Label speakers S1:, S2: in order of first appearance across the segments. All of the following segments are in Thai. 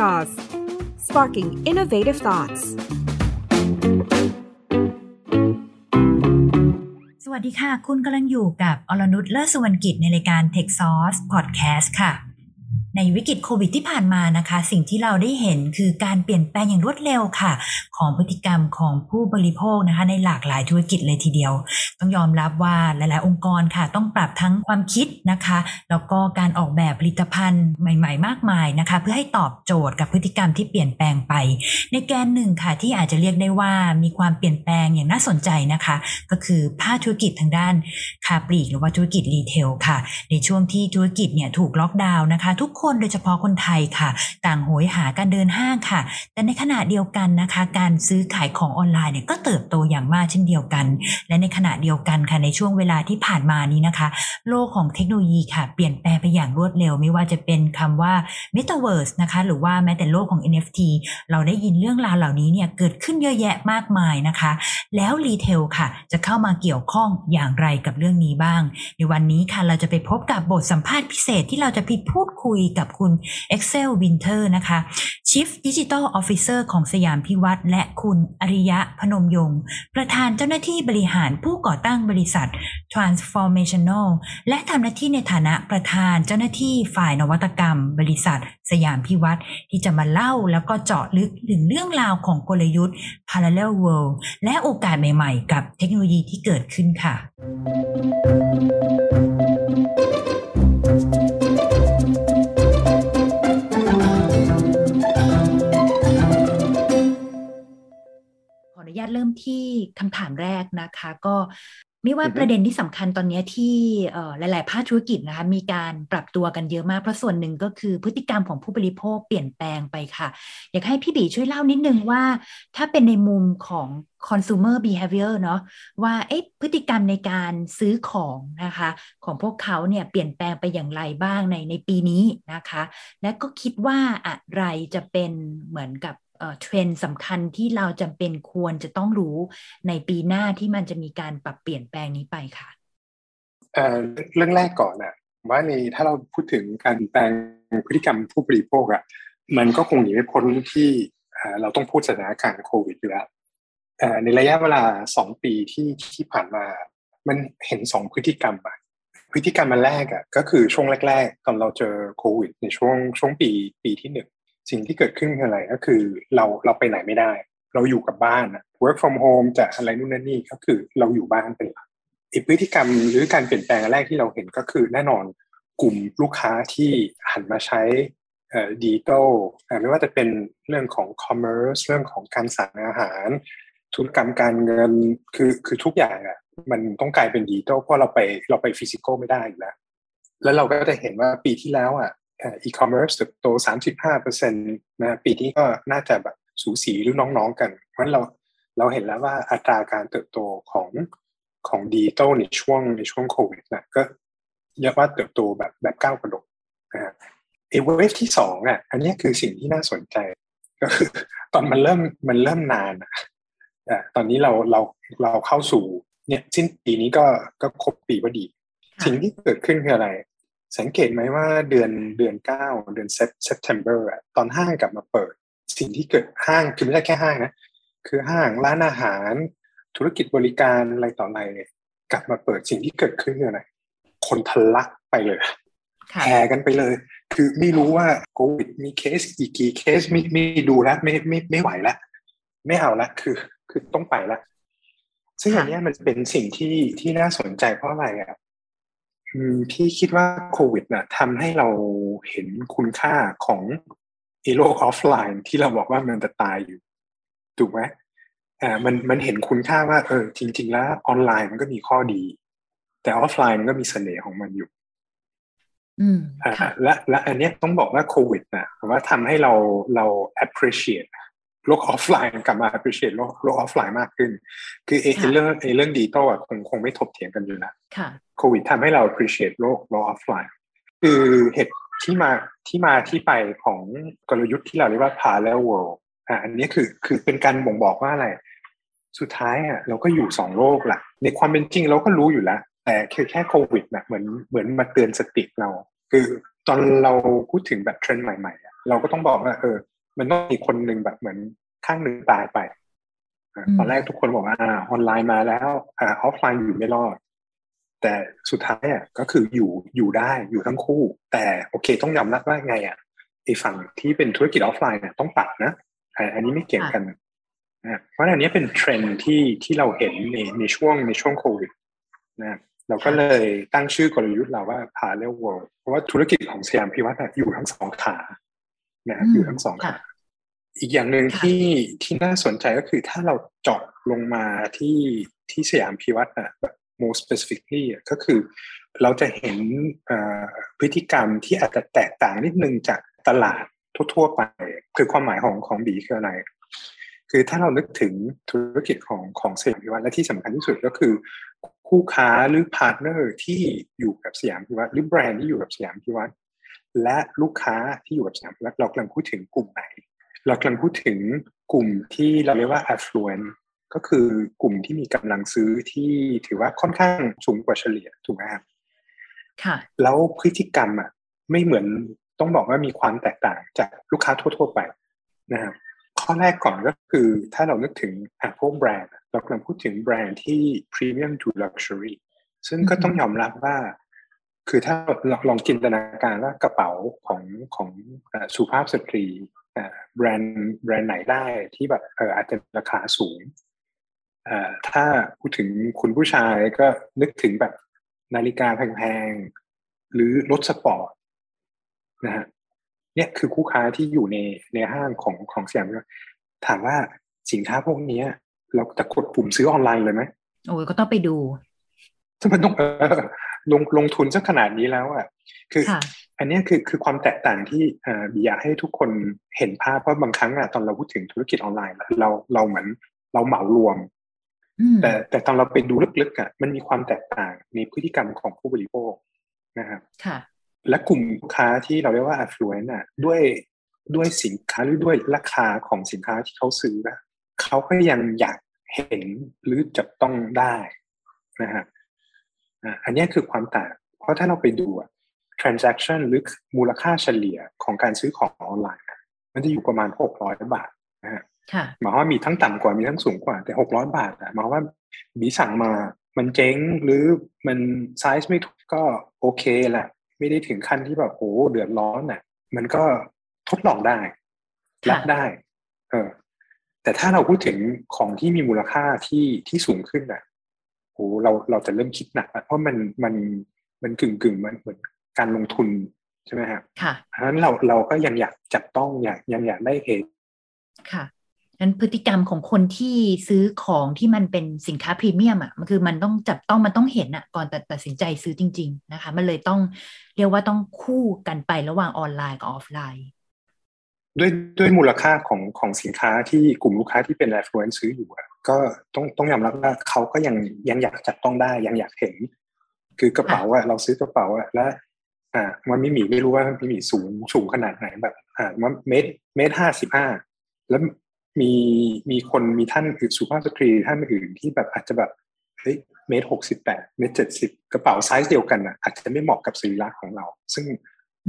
S1: Jaws sparking innovative thoughts
S2: สวัสดีค่ะ คุณกำลังอยู่กับอรนุชเลิศสุวรรณกิจในรายการ Tech Source Podcast ค่ะ ในวิกฤตโควิดที่ผ่านมานะคะ สิ่งที่เราได้เห็นคือการเปลี่ยนแปลงอย่างรวดเร็วค่ะ ของพฤติกรรมของผู้บริโภคนะคะ ในหลากหลายธุรกิจเลยทีเดียว ต้องยอมรับว่าหลาย ๆ องค์กรค่ะ ต้องปรับทั้งความคิดนะคะ แล้วก็การออกแบบผลิตภัณฑ์ใหม่ ๆ มากมายนะคะ เพื่อให้ตอบโจทย์กับพฤติกรรมที่เปลี่ยนแปลงไป ในแกนหนึ่งค่ะ ที่อาจจะเรียกได้ว่ามีความเปลี่ยนแปลงอย่างน่าสนใจนะคะ ก็คือภาคธุรกิจทางด้านค้าปลีกหรือว่าธุรกิจ retail ค่ะ ในช่วงที่ธุรกิจเนี่ยถูกล็อกดาวน์นะคะ ทุกคนโดยเฉพาะคนไทยค่ะ ต่างโหยหาการเดินห้างค่ะ แต่ในขณะเดียวกันนะคะ การซื้อขายของออนไลน์เนี่ยก็เติบโตอย่างมากเช่นเดียวกัน และในขณะเดียวกันค่ะในช่วงเวลาที่ผ่านมานี้นะคะ โลกของเทคโนโลยีค่ะ เปลี่ยนแปลงไปอย่างรวดเร็ว ไม่ว่าจะเป็นคำว่า Metaverse นะคะหรือว่าแม้แต่โลกของ NFT เราได้ยินเรื่องราวเหล่านี้เนี่ยเกิดขึ้นเยอะแยะมากมายนะคะ แล้ว retail ค่ะ จะเข้ามาเกี่ยวข้องอย่างไรกับเรื่องนี้บ้าง ในวันนี้ค่ะเราจะไปพบกับบทสัมภาษณ์พิเศษที่เราจะพิพูดคุยกับคุณ Axel Winter นะคะ Chief Digital Officer ของสยามพิวัตรและคุณอริยะพนมยงค์ ประธานเจ้าหน้าที่บริหารผู้ก่อตั้งบริษัท Transformational และทำหน้าที่ในฐานะประธานเจ้าหน้าที่ฝ่ายนวัตกรรม บริษัท สยามพิวัตรที่จะมาเล่าแล้วก็เจาะลึกถึงเรื่องราวของกลยุทธ์ Parallel World และโอกาสใหม่ ๆ กับเทคโนโลยีที่เกิดขึ้นค่ะ เริ่มที่คำถามแรกนะคะ ก็ไม่ว่า
S3: อือฮึ
S2: ประเด็นที่สำคัญตอนเนี้ยที่เอ่อหลาย ๆ ภาคธุรกิจนะคะมีการปรับตัวกันเยอะมากเพราะส่วนหนึ่งก็คือพฤติกรรมของผู้บริโภคเปลี่ยนแปลงไปค่ะ อยากให้พี่บีช่วยเล่านิดนึงว่า ถ้าเป็นในมุมของ consumer behavior เนาะว่าเอ๊ะพฤติกรรมในการซื้อของนะคะ ของพวกเขาเนี่ยเปลี่ยนแปลงไปอย่างไรบ้างในในปีนี้นะคะ และก็คิดว่าอะไรจะเป็นเหมือนกับ เทรนด์สำคัญที่เราจำเป็นควรจะต้องรู้ในปีหน้าที่มันจะมีการปรับเปลี่ยนแปลงนี้ไปค่ะ
S3: เเรื่องแรกก่อนนะว่าในถ้าเราพูดถึงการแปลงพฤติกรรมผู้บริโภคอะมันก็คงหนีไม่พ้นที่เเราต้องพูดสถานการณ์โควิดอยู่แล้วเอ่อในระยะเวลาสองปีที่ที่ผ่านมา มันเห็นสองพฤติกรรมอะพฤติกรรมมันแรกอะก็คือช่วงแรก ๆ ตอนเราเจอโควิด ในช่วงช่วงปีปีที่หนึ่ง สิ่งที่เกิดขึ้นคืออะไรก็คือเราเราไปไหนไม่ได้ เราอยู่กับบ้านอะ work from home จะอะไรนู่นนั่นนี่ก็คือเราอยู่บ้านเป็นหลักอีกพฤติกรรมหรือการเปลี่ยนแปลงแรกที่เราเห็นก็คือแน่นอนกลุ่มลูกค้าที่หันมาใช้ดิจิตอลไม่ว่าจะเป็นเรื่องของ commerce เรื่องของการสั่งอาหาร ธุรกรรมการเงินคือคือทุกอย่างอะมันต้องกลายเป็นดิจิตอลเพราะเราไปเราไป physical ไม่ได้อยู่แล้ว แล้วเราก็จะเห็นว่าปีที่แล้วอะ อีคอมเมิร์ซเติบโต 35เปอร์เซ็นต์นะปีนี้ก็น่าจะแบบสูสีหรือน้องๆกันเพราะฉะนั้นเราเราเห็นแล้วว่าอัตราการเติบโตของของดิจิตอลในช่วงในช่วงโควิดนะก็เรียกว่าเติบโตแบบแบบก้าวกระโดดนะฮะเอ wave ที่สองอะอันนี้คือสิ่งที่น่าสนใจก็คือตอนมันเริ่มมันเริ่มนานอะอะตอนนี้เราเราเราเข้าสู่เนี่ยสิ้นปีนี้ก็ก็ครบปีพอดี
S2: ค่ะ
S3: สิ่งที่เกิดขึ้นคืออะไร สังเกตไหมว่าเดือนเดือนเก้าเดือนเซปเทมเบอร์อะตอนห้างกลับมาเปิด สิ่งที่เกิดห้างคือไม่ใช่แค่ห้างนะ คือห้างร้านอาหาร ธุรกิจบริการอะไรต่ออะไรเนี่ยกลับมาเปิดสิ่งที่เกิดขึ้นคืออะไรคนทะลักไปเลย
S2: ค่ะ
S3: แห่กันไปเลย คือไม่รู้ว่าโควิดมีเคสกี่กี่เคสไม่ไม่ดูแล้วไม่ไม่ไม่ไหวแล้วไม่เอาละคือ คือต้องไปละซึ่ง
S2: ค่ะ
S3: อันเนี้ยมันเป็นสิ่งที่ที่น่าสนใจเพราะอะไรอะอืม พี่คิดว่าโควิดน่ะทำให้เราเห็นคุณค่าของไอ้โลกออฟไลน์ที่เราบอกว่ามันจะตายอยู่ ถูกไหมอ่ามันมันเห็นคุณค่าว่า เออ จริง ๆ แล้วออนไลน์มันก็มีข้อดี แต่ออฟไลน์มันก็มีเสน่ห์ของมันอยู่
S2: อืม
S3: อ่า
S2: ค่ะ
S3: และและอันเนี้ยต้องบอกว่าโควิดนะว่าทำให้เราเรา appreciate โลกออฟไลน์กลับมา appreciate โลกโลกออฟไลน์มากขึ้น คือไอ้
S2: ค่ะ
S3: ไอ้เรื่องไอ้เรื่องดิจิตอลอะคงคงไม่ถกเถียงกันอยู่แล้ว
S2: ค่ะ
S3: โควิดทำให้เรา appreciate โลกโลกออฟไลน์ คือเหตุที่มาที่มาที่ไปของกลยุทธ์ที่เราเรียกว่า parallel world อ่าอันนี้คือคือเป็นการบ่งบอกว่าอะไร สุดท้ายอะเราก็อยู่สองโลกแหละในความเป็นจริงเราก็รู้อยู่แล้ว แต่คือแค่โควิดนะเหมือนเหมือนมาเตือนสติเรา คือตอนเราพูดถึงแบบเทรนด์ใหม่ๆอะเราก็ต้องบอกว่าเออ มันต้องมีคนหนึ่งแบบเหมือนข้างหนึ่งตายไปตอนแรกทุกคนบอกว่าออนไลน์มาแล้วออฟไลน์อยู่ไม่รอด แต่สุดท้ายอะก็คืออยู่อยู่ได้อยู่ทั้งคู่ แต่โอเคต้องยอมรับว่าไงอะไอ้ฝั่งที่เป็นธุรกิจออฟไลน์เนี่ยต้องปรับนะอันนี้ไม่เกี่ยงกันนะเพราะอันนี้เป็นเทรนที่ที่เราเห็นในในช่วงในช่วงโควิดนะเราก็เลยตั้งชื่อกลยุทธ์เราว่า parallel world เพราะว่าธุรกิจของสยามพิวัตรอยู่ทั้งสองขานะอยู่ทั้งสองขา อีกอย่างหนึ่งที่ที่น่าสนใจก็คือถ้าเราเจาะลงมาที่ที่สยามพิวัตรนะแบบ more specifically ก็คือเราจะเห็นพฤติกรรมที่อาจจะแตกต่างนิดนึงจากตลาดทั่วๆไป คือความหมายของของบีคืออะไรคือถ้าเรานึกถึงธุรกิจของของสยามพิวัตรและที่สำคัญที่สุดก็คือ คู่ค้าหรือ partner ที่อยู่กับสยามพิวัตรหรือแบรนด์ที่อยู่กับสยามพิวัตรและลูกค้าที่อยู่กับสยามพิวัตรเรากำลังพูดถึงกลุ่มไหน เรากำลังพูดถึงกลุ่มที่เราเรียกว่า affluent ก็คือกลุ่มที่มีกำลังซื้อที่ถือว่าค่อนข้างสูงกว่าเฉลี่ยถูกไหมครับ
S2: ค่ะ
S3: แล้วพฤติกรรมอะไม่เหมือนต้องบอกว่ามีความแตกต่างจากลูกค้าทั่ว ๆ ไปนะครับข้อแรกก่อนก็คือถ้าเรานึกถึงอะพวกแบรนด์เรากำลังพูดถึงแบรนด์ที่ premium to luxury ซึ่งก็ต้องยอมรับว่า คือถ้าเราลองจินตนาการว่ากระเป๋าของของสุภาพสตรี แบรนด์แบรนด์ไหนได้ที่แบบเอออาจจะราคาสูงถ้าพูดถึงคุณผู้ชายก็นึกถึงแบบนาฬิกาแพงๆ หรือรถสปอร์ตนะฮะเนี่ยคือคู่ค้าที่อยู่ในในห้างของของสยามถามว่าสินค้าพวกนี้เราจะกดปุ่มซื้อออนไลน์เลยไหม
S2: โอ้ยก็ต้องไปดู
S3: ถ้ามันต้องเออ ลงลงทุนสักขนาดนี้แล้วอะคือ อันนี้คือคือความแตกต่างที่อ่าอยากให้ทุกคนเห็นภาพเพราะบางครั้งอะตอนเราพูดถึงธุรกิจออนไลน์เราเราเหมือนเราเหมารวม แต่แต่ตอนเราไปดูลึกๆอะมันมีความแตกต่างในพฤติกรรมของผู้บริโภคนะครับ
S2: ค่ะ
S3: และกลุ่มลูกค้าที่เราเรียกว่า affluent อะด้วยด้วยสินค้าหรือด้วยราคาของสินค้าที่เขาซื้ออะเขาก็ยังอยากเห็นหรือจับต้องได้นะฮะ อันนี้คือความต่าง เพราะถ้าเราไปดูอะ transaction หรือมูลค่าเฉลี่ยของการซื้อของออนไลน์ มันจะอยู่ประมาณหกร้อยบาทนะฮะหมายว่ามีทั้งต่ำกว่ามีทั้งสูงกว่า แต่หกร้อยบาทอะหมายว่าบีสั่งมามันเจ๊งหรือมันไซส์ไม่ถูกก็โอเคแหละ ไม่ได้ถึงขั้นที่แบบโอ้เดือดร้อนน่ะ มันก็ทดลองได้ รับได้ เออ แต่ถ้าเราพูดถึงของที่มีมูลค่าที่ที่สูงขึ้นน่ะ โอ้เราเราจะเริ่มคิดหนักเพราะมันมันมันกึ่งกึ่งมันเหมือนการลงทุนใช่ไหม
S2: ครับค่ะ
S3: เพราะฉะนั้นเราเราก็ยังอยากจับต้องอยากยังอยากได้เหตุ
S2: ค่ะนั้นพฤติกรรมของคนที่ซื้อของที่มันเป็นสินค้าพรีเมียมอะมันคือมันต้องจับต้องมันต้องเห็นอะก่อนตัดตัดสินใจซื้อจริง ๆ นะคะ มันเลยต้องเรียกว่าต้องคู่กันไประหว่างออนไลน์กับออฟไลน์
S3: ด้วยด้วยมูลค่าของของสินค้าที่กลุ่มลูกค้าที่เป็น affluent ซื้ออยู่อะ ก็ต้องต้องยอมรับว่าเขาก็ยังยังอยากจับต้องได้ยังอยากเห็น คือกระเป๋าอะเราซื้อกระเป๋าอะแล้วอ่ามันไม่มีไม่รู้ว่าไม่มีสูงสูงขนาดไหนแบบอ่ามันเมตรเมตรห้าสิบห้าแล้วมีมีคนมีท่านอื่นสุภาพสตรีท่านอื่นที่แบบอาจจะแบบเฮ้ยเมตรหกสิบแปดเมตรเจ็ดสิบกระเป๋าไซส์เดียวกันอะอาจจะไม่เหมาะกับสีรักของเรา ซึ่ง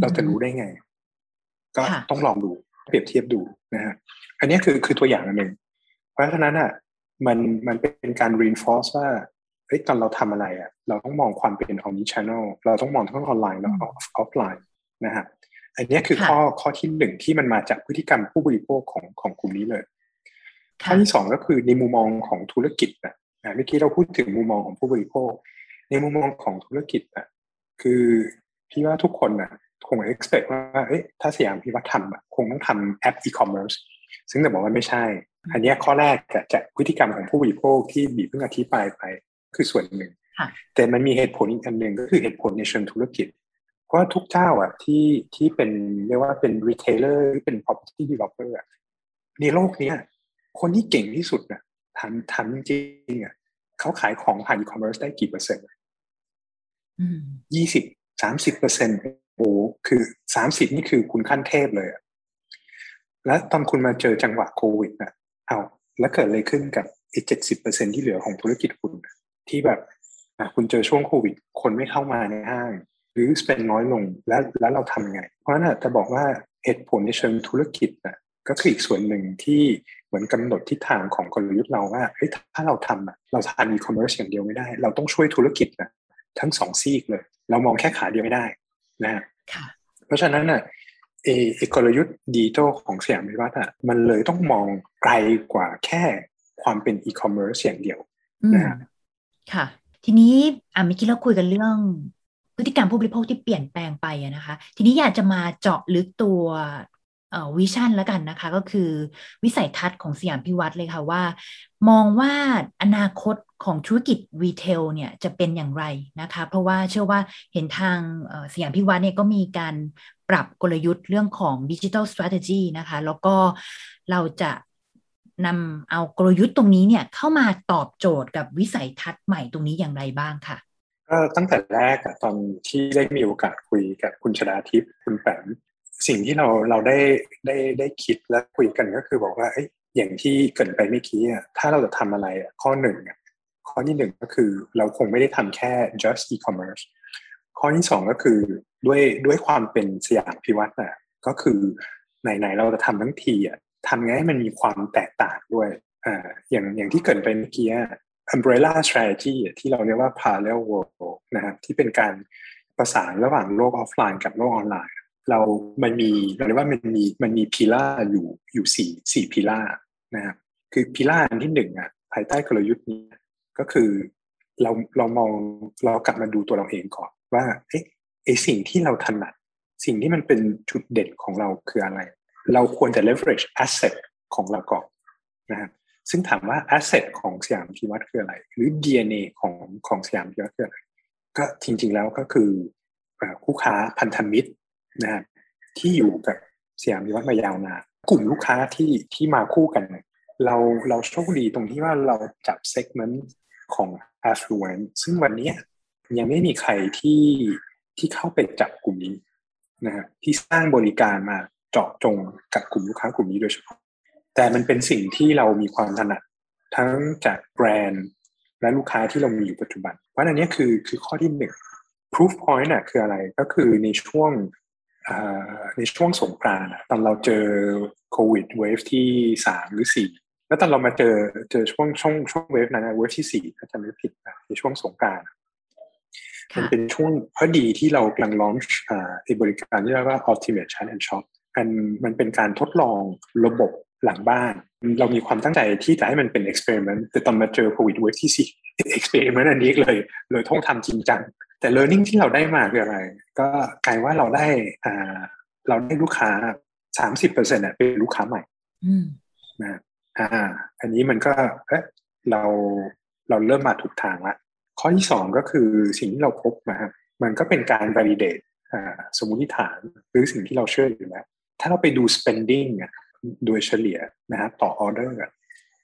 S3: เราจะรู้ได้ไง ก็ต้องลองดูเปรียบเทียบดูนะฮะอันนี้คือคือตัวอย่างหนึ่งเพราะฉะนั้นอะ มันมันเป็นการ reinforce ว่าเฮ้ยตอนเราทำอะไรอะ เราต้องมองความเป็น omni channel เราต้องมองทั้งออนไลน์แล้วก็ออฟไลน์นะฮะอันนี้คือข้อข้อที่หนึ่งที่มันมาจากพฤติกรรมผู้บริโภคของของกลุ่มนี้เลยข้อที่สองก็คือในมุมมองของธุรกิจนะเมื่อกี้เราพูดถึงมุมมองของผู้บริโภค ในมุมมองของธุรกิจนะคือพี่ว่าทุกคนนะคง expect ว่าเอ้ยถ้าสยามพิวัฒน์ทำคงต้องทำแอป e-commerce ซึ่งแต่บอกว่าไม่ใช่ อันนี้ข้อแรกจากพฤติกรรมของผู้บริโภคที่บีเพิ่งอธิบายไปคือส่วนหนึ่ง แต่มันมีเหตุผลอีกอันหนึ่งก็คือเหตุผลในเชิงธุรกิจ เพราะทุกเจ้าอะที่ที่เป็นเรียกว่าเป็น retailer หรือเป็น property developer อะในโลกนี้คนที่เก่งที่สุดนะทำทำจริงๆอะเขาขายของผ่านอีคอมเมิร์ซได้กี่เปอร์เซ็นต์ยี่สิบสามสิบเปอร์เซ็นต์โอ้คือสามสิบนี่คือคุณขั้นเทพเลยอะแล้วตอนคุณมาเจอจังหวะโควิดอะ เอาแล้วเกิดอะไรขึ้นกับอีกเจ็ดสิบเปอร์เซ็นที่เหลือของธุรกิจคุณ ที่แบบคุณเจอช่วงโควิด คนไม่เข้ามาในห้าง หรือสเปนน้อยลงแล้วแล้วเราทำยังไง เพราะนั้นจะบอกว่าเหตุผลในเชิงธุรกิจนะก็คืออีกส่วนหนึ่งที่เหมือนกำหนดทิศทางของกลยุทธ์เราว่าเฮ้ยถ้าเราทำอะเราทำอีคอมเมิร์ซอย่างเดียวไม่ได้ เราต้องช่วยธุรกิจนะทั้งสองซีกเลย เรามองแค่ขาเดียวไม่ได้นะ
S2: ค่ะ
S3: เพราะฉะนั้นน่ะ เอเอกลยุทธ์ดิจิตอลของสยามพิวัฒน์อะมันเลยต้องมองไกลกว่าแค่ความเป็นอีคอมเมิร์ซอย่างเดียว
S2: อืม
S3: นะฮะ
S2: ค่ะ ทีนี้อะเมื่อกี้เราคุยกันเรื่องพฤติกรรมผู้บริโภคที่เปลี่ยนแปลงไปอะนะคะ ทีนี้อยากจะมาเจาะลึกตัวเอ่อ vision แล้วกันนะคะ ก็คือวิสัยทัศน์ของสยามพิวัฒน์เลยค่ะว่า มองว่าอนาคตของธุรกิจ retail เนี่ยจะเป็นอย่างไรนะคะ เพราะว่าเชื่อว่าเห็นทางสยามพิวัฒน์เนี่ยก็มีการปรับกลยุทธ์เรื่องของดิจิทัล strategy นะคะ แล้วก็เราจะนำเอากลยุทธ์ตรงนี้เนี่ยเข้ามาตอบโจทย์กับวิสัยทัศน์ใหม่ตรงนี้อย่างไรบ้างค่ะ
S3: ก็ตั้งแต่แรกอะตอนที่ได้มีโอกาสคุยกับคุณชดาทิพย์คุณแปม สิ่งที่เราเราได้ได้ได้คิดและคุยกันก็คือบอกว่าเอ้ยอย่างที่เกรินไปเมื่อกี้อะถ้าเราจะทำอะไรอะข้อหนึ่งข้อที่หนึ่งก็คือเราคงไม่ได้ทำแค่ just e-commerce ข้อที่สองก็คือด้วยด้วยความเป็นสยามพิวัตรน่ะก็คือไหนๆเราจะทำทั้งทีอะทำไงให้มันมีความแตกต่างด้วยอ่าอย่างอย่างที่เกรินไปเมื่อกี้อะ umbrella strategy ที่เราเรียกว่า parallel world นะครับที่เป็นการประสานระหว่างโลกออฟไลน์กับโลกออนไลน์ เรามันมีเราเรียกว่ามันมีมันมีพิล่าอยู่อยู่สี่สี่พิล่านะครับคือพิล่าอันที่หนึ่งอะภายใต้กลยุทธ์นี้ก็คือเราเรามองเรากลับมาดูตัวเราเองก่อนว่าเอ๊ะไอสิ่งที่เราถนัด สิ่งที่มันเป็นจุดเด่นของเราคืออะไร เราควรจะ leverage asset ของเราก่อนนะครับซึ่งถามว่า asset ของสยามพิวัตรคืออะไร หรือ DNA ของของสยามพิวัตรคืออะไรก็จริงๆแล้วก็คือคู่ค้าพันธมิตร นะครับที่อยู่กับสยามพิวัตรมายาวนานกลุ่มลูกค้าที่ที่มาคู่กัน เราเราโชคดีตรงที่ว่าเราจับ segment ของ affluent ซึ่งวันนี้ยังไม่มีใครที่ที่เข้าไปจับกลุ่มนี้นะฮะที่สร้างบริการมาเจาะจงกับกลุ่มลูกค้ากลุ่มนี้โดยเฉพาะ แต่มันเป็นสิ่งที่เรามีความถนัดทั้งจากแบรนด์และลูกค้าที่เรามีอยู่ปัจจุบัน เพราะอันนี้คือคือข้อที่หนึ่ง proof point น่ะคืออะไรก็คือในช่วง ในช่วงสงกรานต์ตอนเราเจอโควิดเวฟที่สามหรือสี่แล้วตอนเรามาเจอเจอช่วงช่วงช่วงเวฟนั้นเวฟที่สี่ถ้าจำไม่ผิดนะในช่วงสงกรานต์มันเป็นช่วงพอดีที่เรากำลังลอนช์บริการที่เรียกว่า ultimate chat and shop อันมันเป็นการทดลองระบบหลังบ้าน เรามีความตั้งใจที่จะให้มันเป็น experiment แต่ตอนมาเจอโควิดเวฟที่สี่ experiment อันนี้เลย เลยต้องทำจริงจัง แต่ learning ที่เราได้มาคืออะไร ก็กลายว่าเราได้อ่าเราได้ลูกค้าสามสิบเปอร์เซ็นต์เป็นลูกค้าใหม่นะอ่า อันนี้มันก็เอ๊ะเราเราเริ่มมาถูกทางละข้อที่สองก็คือสิ่งที่เราพบนะครับมันก็เป็นการ validate อ่าสมมติฐานหรือสิ่งที่เราเชื่ออยู่แล้ว ถ้าเราไปดู spending อะโดยเฉลี่ยนะครับต่อออเดอร์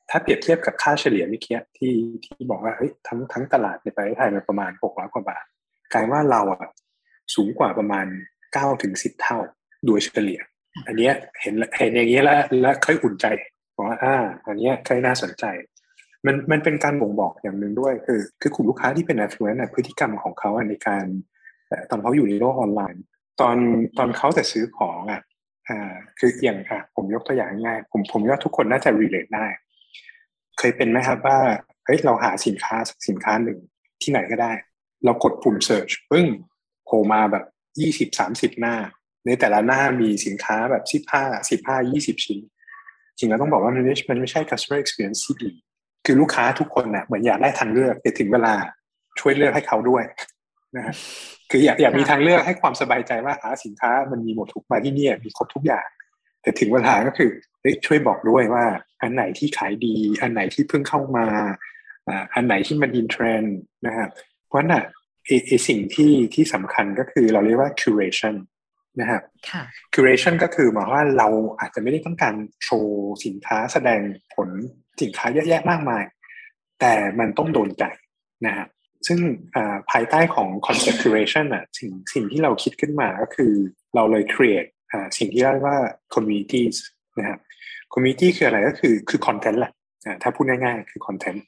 S3: ถ้าเปรียบเทียบกับค่าเฉลี่ยเมื่อกี้ที่ที่บอกว่าเฮ้ยทั้งทั้งตลาดในประเทศไทยมันประมาณหกร้อยกว่าบาท กลายว่าเราอะสูงกว่าประมาณเก้าถึงสิบเท่าโดยเฉลี่ย อันเนี้ยเห็นเห็นอย่างนี้ยแล้วแล้วค่อยอุ่นใจว่าอ่า อันเนี้ยค่อยน่าสนใจ มันมันเป็นการบ่งบอกอย่างหนึ่งด้วย คือ คือกลุ่มลูกค้าที่เป็น affluent พฤติกรรมของเขาในการตอนเขาอยู่ในโลกออนไลน์ ตอนตอนเขาจะซื้อของอะอ่าคืออย่างอะผมยกตัวอย่างง่ายผมผมว่าทุกคนน่าจะ relate ได้ เคยเป็นไหมครับว่าเฮ้ยเราหาสินค้าสินค้าหนึ่งที่ไหนก็ได้ เรากดปุ่ม search ปึ้งโผล่มาแบบยี่สิบสามสิบหน้า ในแต่ละหน้ามีสินค้าแบบสิบห้าสิบห้ายี่สิบชิ้น จริงๆเราต้องบอกว่ามันไม่มันไม่ใช่ customer experience ที่ดีคือลูกค้าทุกคนนะ่ะเหมือนอยากได้ทางเลือกแต่ถึงเวลาช่วยเลือกให้เขาด้วยนะฮะคืออยากอยากมีทางเลือกให้ความสบายใจว่าหาสินค้ามันมีหมดทุกมาที่นี่มีครบทุกอย่าง แต่ถึงเวลาก็คือช่วยบอกด้วยว่า อันไหนที่ขายดี อันไหนที่เพิ่งเข้ามาอันไหนที่มันดินเทรนนะครับ เพราะน่ะไอสิ่งที่ที่สำคัญก็คือเราเรียกว่า curation นะครับ curation ก็คือหมายว่าเราอาจจะไม่ได้ต้องการโชว์สินค้าแสดงผลสินค้าเยอะแยะมากมาย แต่มันต้องโดนใจนะครับซึ่งภายใต้ของ concept curation อะสิ่งสิ่งที่เราคิดขึ้นมาก็คือเราเลย create สิ่งที่เรียกว่า communities นะครับ community คืออะไรก็คือคือ content แหละถ้าพูดง่ายๆ คือ content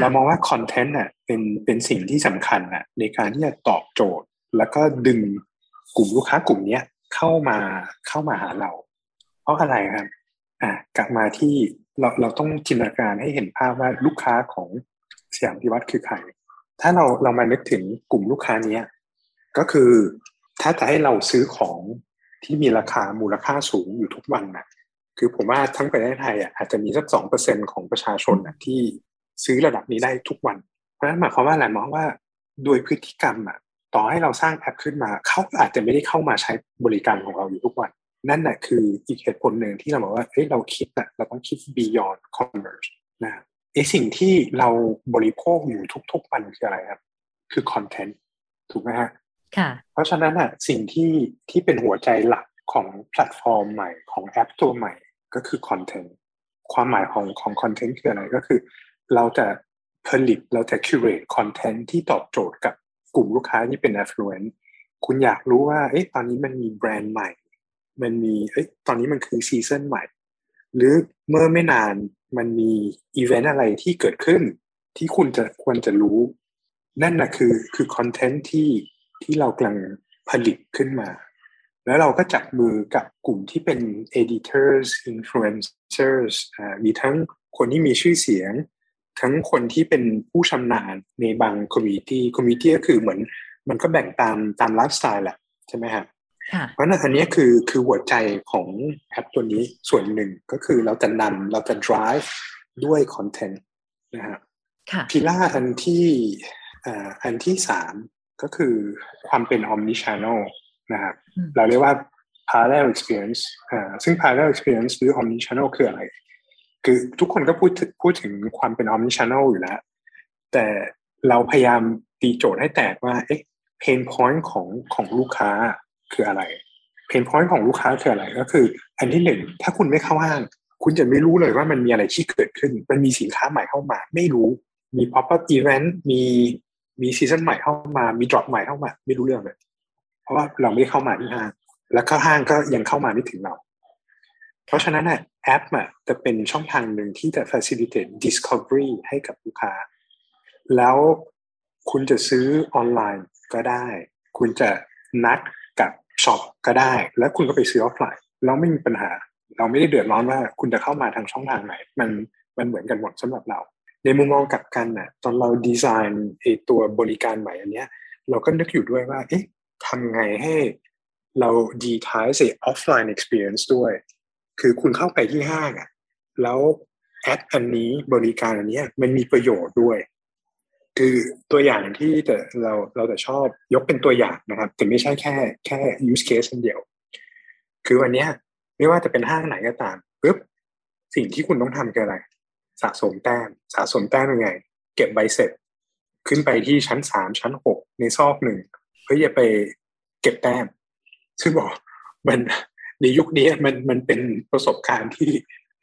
S3: เรามองว่า content อะเป็นเป็นสิ่งที่สำคัญอะในการที่จะตอบโจทย์ แล้วก็ดึงกลุ่มลูกค้ากลุ่มนี้เข้ามาเข้ามาหาเรา เพราะอะไรครับอะกลับมาที่เราเราต้องจินตนาการให้เห็นภาพว่าลูกค้าของสยามพิวัตรคือใคร ถ้าเราเรามานึกถึงกลุ่มลูกค้าเนี้ยก็คือถ้าจะให้เราซื้อของที่มีราคามูลค่าสูงอยู่ทุกวันนะคือผมว่าทั้งประเทศไทยอะอาจจะมีสักสองเปอร์เซ็นของประชาชนอะที่ ซื้อระดับนี้ได้ทุกวัน เพราะฉะนั้นหมายความว่าอะไรหมายว่าโดยพฤติกรรมอะต่อให้เราสร้างแอปขึ้นมาเขาอาจจะไม่ได้เข้ามาใช้บริการของเราอยู่ทุกวัน นั่นแหละคืออีกเหตุผลหนึ่งที่เราบอกว่าเฮ้ยเราคิดอะเราต้องคิด beyond commerce นะไอสิ่งที่เราบริโภคอยู่ทุกๆวันคืออะไรครับ คือคอนเทนต์ถูกไหมฮะ
S2: ค่ะ
S3: เพราะฉะนั้นอะสิ่งที่ที่เป็นหัวใจหลักของแพลตฟอร์มใหม่ของแอปตัวใหม่ก็คือคอนเทนต์ความหมายของของคอนเทนต์คืออะไรก็คือ เราจะผลิตเราจะ curate คอนเทนต์ที่ตอบโจทย์กับกลุ่มลูกค้าที่เป็น affluent คุณอยากรู้ว่าเอ๊ะตอนนี้มันมีแบรนด์ใหม่ มันมีเอ๊ะตอนนี้มันคือซีซันใหม่ หรือเมื่อไม่นานมันมีอีเวนต์อะไรที่เกิดขึ้น ที่คุณจะควรจะรู้ นั่นนะคือคือคอนเทนต์ที่ที่เรากำลังผลิตขึ้นมา แล้วเราก็จับมือกับกลุ่มที่เป็น editors influencers มีทั้งคนที่มีชื่อเสียง ทั้งคนที่เป็นผู้ชำนาญในบาง community community ก็คือเหมือน มันก็แบ่งตามตามไลฟ์สไตล์แหละใช่ไหมครับ
S2: ค่ะ
S3: เพราะนั่นอันนี้คือคือหัวใจของแอปตัวนี้ส่วนหนึ่งก็คือเราจะนำเราจะ drive ด้วยคอนเทนต์นะฮะ
S2: ค่ะ
S3: พิล่าอันที่อ่าอันที่สามก็คือความเป็น omni channel นะครับ
S2: อืม
S3: เราเรียกว่า parallel experience อ่าซึ่ง parallel experience หรือ omni channel คืออะไร คือทุกคนก็พูดพูดถึงความเป็น omni channel อยู่แล้ว แต่เราพยายามตีโจทย์ให้แตกว่า เอ๊ะ pain point ของของลูกค้าคืออะไร pain point ของลูกค้าคืออะไรก็คือ อันที่หนึ่งถ้าคุณไม่เข้าห้าง คุณจะไม่รู้เลยว่ามันมีอะไรที่เกิดขึ้น มันมีสินค้าใหม่เข้ามา ไม่รู้มี pop up event มีมีซีซันใหม่เข้ามา มี drop ใหม่เข้ามา ไม่รู้เรื่องเลย เพราะว่าเราไม่ได้เข้ามาที่ห้าง แล้วก็ห้างก็ยังเข้ามาไม่ถึงเรา เพราะฉะนั้นน่ะ แอปอะจะเป็นช่องทางหนึ่งที่จะ facilitate discovery ให้กับลูกค้า แล้วคุณจะซื้อออนไลน์ก็ได้ คุณจะนัดกับช็อปก็ได้ แล้วคุณก็ไปซื้อออฟไลน์แล้วไม่มีปัญหา เราไม่ได้เดือดร้อนว่าคุณจะเข้ามาทางช่องทางไหน มันมันเหมือนกันหมดสำหรับเรา ในมุมมองกลับกันน่ะตอนเราดีไซน์ไอตัวบริการใหม่อันเนี้ย เราก็นึกอยู่ด้วยว่า เอ๊ะทำไงให้เราดีทายใส่ offline experience ด้วย คือคุณเข้าไปที่ห้างอะ แล้วแอปอันนี้บริการอันเนี้ยมันมีประโยชน์ด้วย คือตัวอย่างที่แต่เราเราจะชอบยกเป็นตัวอย่างนะครับ แต่ไม่ใช่แค่แค่ use case เดียว คือวันเนี้ยไม่ว่าจะเป็นห้างไหนก็ตามปุ๊บสิ่งที่คุณต้องทำคืออะไร สะสมแต้ม สะสมแต้มยังไง เก็บใบเสร็จ ขึ้นไปที่ชั้นสามชั้นหกในซอกหนึ่งเพื่อจะไปเก็บแต้ม ซึ่งบอกมัน ในยุคนี้มันมันเป็นประสบการณ์ที่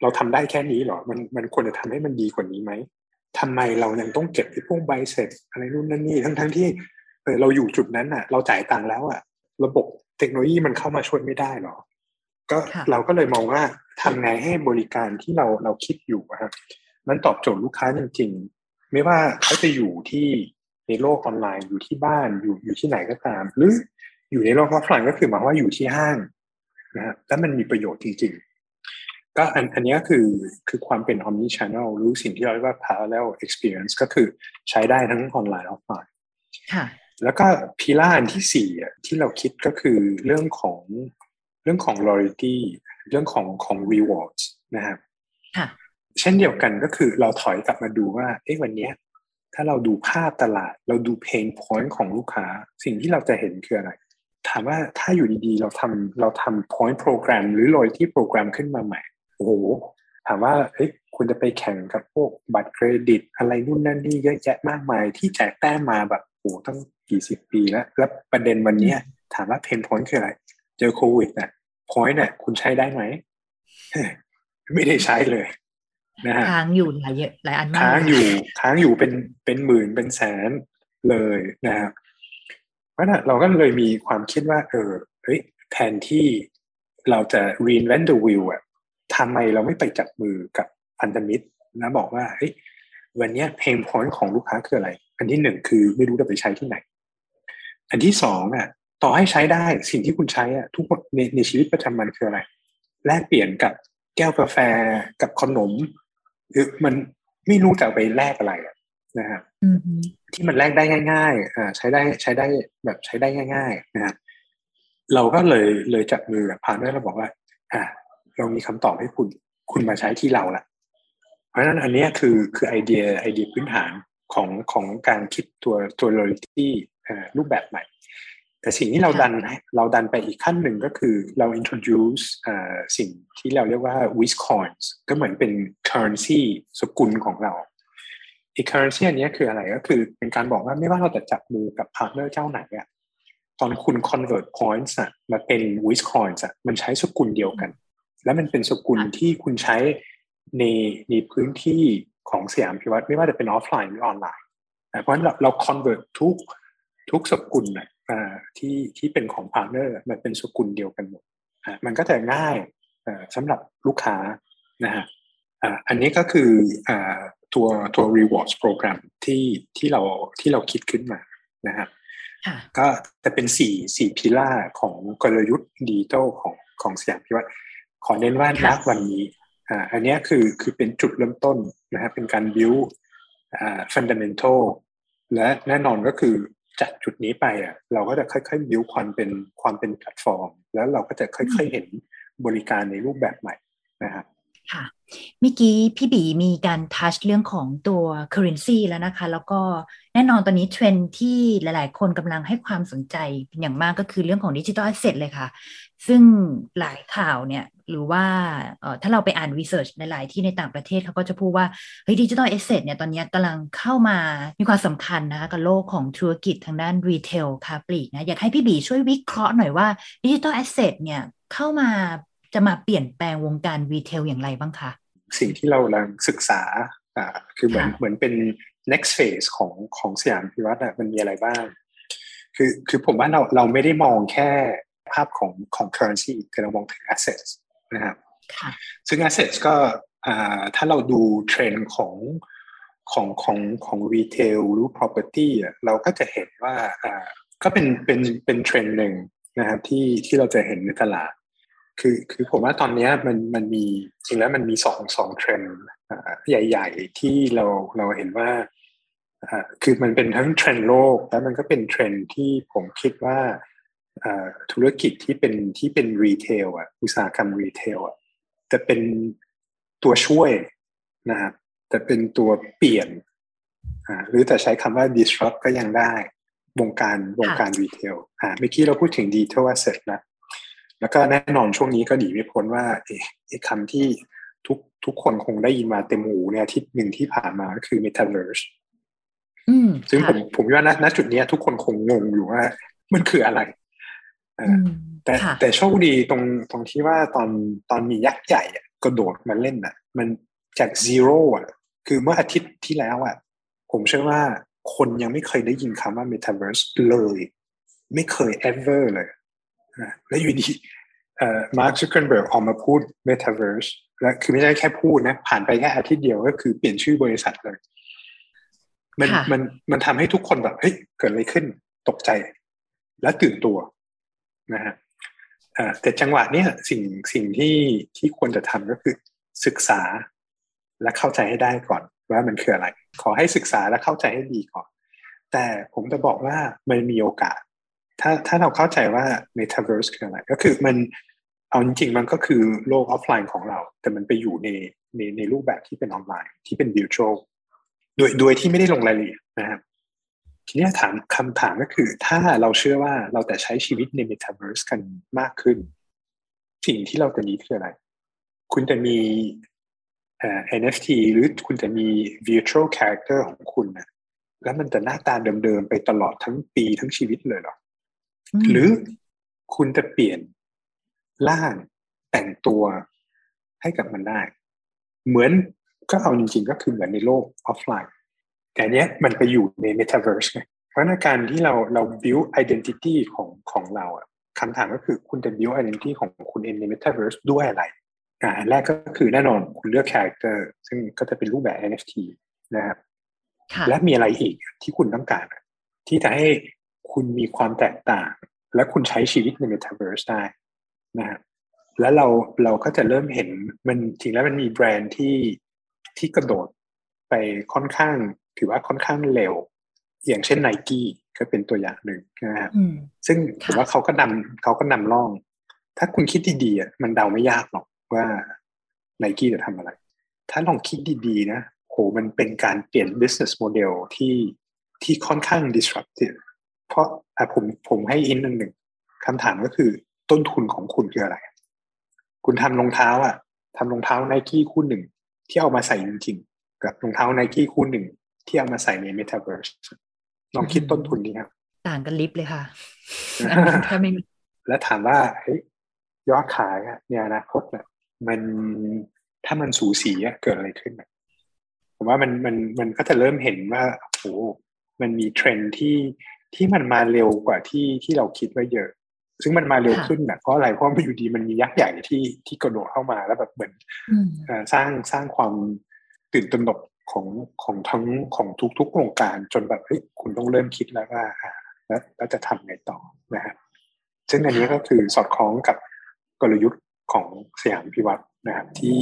S3: เราทำได้แค่นี้เหรอ มันมันควรจะทำให้มันดีกว่านี้ไหมทำไมเรายังต้องเก็บไอ้พวกใบเสร็จอะไรนู่นนั่นนี่ทั้งทั้งที่เออเราอยู่จุดนั้นอะ เราจ่ายตังค์แล้วอะ ระบบเทคโนโลยีมันเข้ามาช่วยไม่ได้หรอ ก็
S2: ค่ะ
S3: เราก็เลยมองว่าทำไงให้บริการที่เราเราคิดอยู่อะครับมันตอบโจทย์ลูกค้าจริงๆ ไม่ว่าเขาจะอยู่ที่ในโลกออนไลน์อยู่ที่บ้านอยู่อยู่ที่ไหนก็ตาม หรืออยู่ในโลกออฟไลน์ก็คือหมายว่าอยู่ที่ห้าง นะฮะแล้วมันมีประโยชน์จริง ๆ ก็อันอันนี้ก็คือคือความเป็น omni channel หรือสิ่งที่เราเรียกว่า parallel experience ก็คือใช้ได้ทั้งออนไลน์ออฟไลน์
S2: ค่ะ
S3: แล้วก็ pillar อันที่สี่อะที่เราคิดก็คือเรื่องของเรื่องของ loyalty เรื่องของของ rewards นะครับ
S2: ค่ะ
S3: เช่นเดียวกันก็คือเราถอยกลับมาดูว่าเอ๊ะวันเนี้ยถ้าเราดูภาพตลาด เราดู pain point ของลูกค้า สิ่งที่เราจะเห็นคืออะไร ถามว่าถ้าอยู่ดีๆ เราทำเราทำ point program หรือ loyalty program ขึ้นมาใหม่ โอ้โห ถามว่าเฮ้ยคุณจะไปแข่งกับพวกบัตรเครดิต อะไรนู่นนั่นนี่เยอะแยะมากมาย ที่แจกแต้มมาแบบโอ้โหตั้งกี่สิบปีแล้ว แล้วประเด็นวันเนี้ยถามว่า pain point คืออะไร เจอโควิดน่ะ point น่ะ คุณใช้ได้ไหม ไม่ได้ใช้เลยนะฮะ
S2: ค้างอยู่หลายเยอะหลายอันมาก
S3: ค้างอยู่ค้างอยู่เป็นเป็นหมื่นเป็นแสนเลยนะครับ เพราะนั้นเราก็เลยมีความคิดว่า เออเฮ้ยแทนที่เราจะ reinvent the wheel อะทำไมเราไม่ไปจับมือกับพันธมิตรนะบอกว่าเฮ้ยวันนี้ย pain point ของลูกค้าคืออะไร อันที่หนึ่งคือไม่รู้จะไปใช้ที่ไหน อันที่สองอะ ต่อให้ใช้ได้สิ่งที่คุณใช้อะทุกในในชีวิตประจำวันคืออะไร แลกเปลี่ยนกับแก้วกาแฟกับขนมคือมันไม่รู้จะไปแลกอะไร นะฮะที่มันแลกได้ง่ายๆอ่าใช้ได้ใช้ได้แบบใช้ได้ง่าย ๆ นะฮะเราก็เลยเลยจับมือกับพาร์ทเนอร์เราบอกว่า อ่าเรามีคำตอบให้คุณ คุณมาใช้ที่เราละเพราะฉะนั้นอันนี้คือคือไอเดียไอเดียพื้นฐานของของการคิดตัวตัว loyalty รูปแบบใหม่ แต่สิ่งที่เราดันเราดันไปอีกขั้นหนึ่งก็คือเรา introduce สิ่งที่เราเรียกว่า VIZ coins ก็เหมือนเป็น currency สกุลของเรา อีก currency อันนี้คืออะไรก็คือ เป็นการบอกว่าไม่ว่าเราจะจับมือกับพาร์ทเนอร์เจ้าไหนอะตอนคุณ convert points อะมาเป็น VIZ coins อะมันใช้สกุลเดียวกัน และมันเป็นสกุลที่คุณใช้ในในพื้นที่ของสยามพิวัฒน์ไม่ว่าจะเป็นออฟไลน์หรือออนไลน์ เพราะฉะนั้นเราเรา convert ทุกทุกสกุลนะที่ที่เป็นของพาร์ทเนอร์มันเป็นสกุลเดียวกันหมดมันก็จะง่ายสำหรับลูกค้านะฮะอันนี้ก็คือ ตัวตัว rewards program ที่ที่เราที่เราคิดขึ้นมานะครับก็จะเป็นสี่สี่ pillar ของกลยุทธ์ดิจิตอลของของสยามพิวัฒน์ขอเน้นว่าณวันนี้อ่าอันนี้คือคือเป็นจุดเริ่มต้นนะครับเป็นการ build อ่า fundamental และแน่นอนก็คือจากจุดนี้ไปอะเราก็จะค่อยๆ build ความเป็นความเป็นแพลตฟอร์ม แล้วเราก็จะค่อยๆเห็นบริการในรูปแบบใหม่นะครับ
S2: ค่ะเมื่อกี้พี่บีมีการ touch เรื่องของตัว currency แล้วนะคะ แล้วก็แน่นอนตอนนี้เทรนด์ที่หลาย ๆ คนกำลังให้ความสนใจเป็นอย่างมากก็คือเรื่องของ digital asset เลยค่ะ ซึ่งหลายข่าวเนี่ยหรือว่าถ้าเราไปอ่านวิจัยในหลายที่ในต่างประเทศเขาก็จะพูดว่าเฮ้ย digital asset เนี่ยตอนนี้กำลังเข้ามามีความสำคัญนะคะกับโลกของธุรกิจทางด้าน retail ค้าปลีกนะอยากให้พี่บีช่วยวิเคราะห์หน่อยว่า digital asset เนี่ยเข้ามา จะมาเปลี่ยนแปลงวงการ retail อย่างไรบ้างคะ
S3: สิ่งที่เรากำลังศึกษาอ่าคือเหมือนเหมือนเป็น next phase ของของสยามพิวัฒน์มันมีอะไรบ้าง คือคือผมว่าเราเราไม่ได้มองแค่ภาพของของ currency แต่เรามองถึง assets นะครับซึ่ง assets ก็ถ้าเราดูเทรนด์ของของของของ retail หรือ property เราก็จะเห็นว่าก็เป็นเป็นเป็นเทรนด์หนึ่งนะครับที่ที่เราจะเห็นในตลาด คือคือผมว่าตอนนี้มันมันมีจริงแล้วมันมีสองสองเทรนด์ใหญ่ ๆ ที่เราเราเห็นว่าคือมันเป็นทั้งเทรนด์โลก แล้วมันก็เป็นเทรนด์ที่ผมคิดว่าธุรกิจที่เป็นที่เป็น retail อะอุตสาหกรรม retail อะจะเป็นตัวช่วยนะครับจะเป็นตัวเปลี่ยนหรือแต่ใช้คำว่า disrupt ก็ยังได้วงการวงการ retail อ่าเมื่อกี้เราพูดถึง digital asset นะ แล้วก็แน่นอนช่วงนี้ก็หนีไม่พ้นว่าเอ๊ะคำที่ทุกทุกคนคงได้ยินมาเต็มหูเนี่ยที่หนึ่งที่ผ่านมาก็คือ metaverse ซึ่งผมผมว่าณณจุดนี้ทุกคนคงงงอยู่ว่า มันคืออะไรแต่แต่โชคดีตรงตรงที่ว่าตอนตอนมียักษ์ใหญ่กระโดดมาเล่นอะ มันจาก zero อะ คือเมื่ออาทิตย์ที่แล้วอะ ผมเชื่อว่าคนยังไม่เคยได้ยินคำว่า metaverse เลย ไม่เคย ever เลย แล้วอยู่ดีมาร์คซักเคอร์เบิร์กออกมาพูด Metaverse และคือไม่ใช่แค่พูดนะ ผ่านไปแค่อาทิตย์เดียวก็คือเปลี่ยนชื่อบริษัทเลย มันมันมันทำให้ทุกคนแบบเฮ้ยเกิดอะไรขึ้นตกใจ และตื่นตัวนะฮะแต่จังหวะนี้สิ่งสิ่งที่ที่ควรจะทำก็คือศึกษาและเข้าใจให้ได้ก่อน ว่ามันคืออะไร ขอให้ศึกษาและเข้าใจให้ดีก่อน แต่ผมจะบอกว่ามันมีโอกาส ถ้าถ้าเราเข้าใจว่า Metaverse คืออะไร ก็คือมันเอาจริงๆมันก็คือโลกออฟไลน์ของเรา แต่มันไปอยู่ในในในรูปแบบที่เป็นออนไลน์ที่เป็น virtual โดยโดยที่ไม่ได้ลงรายละเอียดนะครับทีนี้ถามคำถามก็คือ ถ้าเราเชื่อว่าเราแต่ใช้ชีวิตใน Metaverse กันมากขึ้น สิ่งที่เราจะมีคืออะไร คุณจะมี NFT หรือคุณจะมี virtual character ของคุณนะแล้วมันจะหน้าตาเดิมๆ ไปตลอดทั้งปีทั้งชีวิตเลยหรอ หรือคุณจะเปลี่ยนร่างแต่งตัวให้กับมันได้ เหมือนก็เอาจริงๆ ก็คือเหมือนในโลกออฟไลน์ แต่เนี้ยมันไปอยู่ใน Metaverse ไงเพราะในการที่เราเรา build identity ของของเราอะคำถามก็คือคุณจะ build identity ของคุณเองใน Metaverse ด้วยอะไรอ่าอันแรกก็คือแน่นอนคุณเลือก character ซึ่งก็จะเป็นรูปแบบ NFT นะครับและมีอะไรอีกที่คุณต้องการ ที่จะให้ คุณมีความแตกต่าง แล้วคุณใช้ชีวิตใน Metaverse ได้นะฮะแล้วเราเราก็จะเริ่มเห็นมันจริงแล้วมันมีแบรนด์ที่ที่กระโดดไปค่อนข้าง ถือว่าค่อนข้างเร็ว อย่างเช่นไนกี้ก็เป็นตัวอย่างหนึ่งนะครับ
S2: อืม
S3: ซึ่ง
S2: ค่ะ
S3: ผมว่าเขาก็นำเขาก็นำร่อง ถ้าคุณคิดดีๆอะมันเดาไม่ยากหรอกว่าไนกี้จะทำอะไร ถ้าลองคิดดีๆนะโหมันเป็นการเปลี่ยน business model ที่ที่ค่อนข้าง disruptive เพราะอะผมผมให้อินหนึ่งคำถามก็คือ ต้นทุนของคุณคืออะไร คุณทำรองเท้าอะทำรองเท้าไนกี้คู่หนึ่งที่เอามาใส่จริงๆกับรองเท้าไนกี้คู่หนึ่งที่เอามาใส่ใน Metaverse ลองคิดต้นทุนดีครับ
S2: ต่างกันลิฟต์เลยค่ะถ้าไม่มี
S3: แล้วถามว่าเฮ้ยยอดขายอะในอนาคตอะมันถ้ามันสูสีอะเกิดอะไรขึ้นอะผมว่ามันมันมันก็จะเริ่มเห็นว่าโอ้โหมันมีเทรนด์ที่ ที่มันมาเร็วกว่าที่ที่เราคิดไว้เยอะ ซึ่งมันมาเร็ว
S2: ค่ะ
S3: ขึ้นนะเพราะอะไรเพราะมันอยู่ดีมันมียักษ์ใหญ่ที่ที่กระโดดเข้ามาแล้วแบบเหมือน
S2: อืม
S3: เอ่อสร้างสร้างความตื่นตระหนกของของทั้งของทุกๆโครงการจนแบบเฮ้ยคุณต้องเริ่มคิดแล้วว่าอ่าแล้วแล้วจะทำไงต่อนะฮะซึ่งอันนี้ก็คือสอดคล้องกับกลยุทธ์ของสยามพิวัตรนะครับที่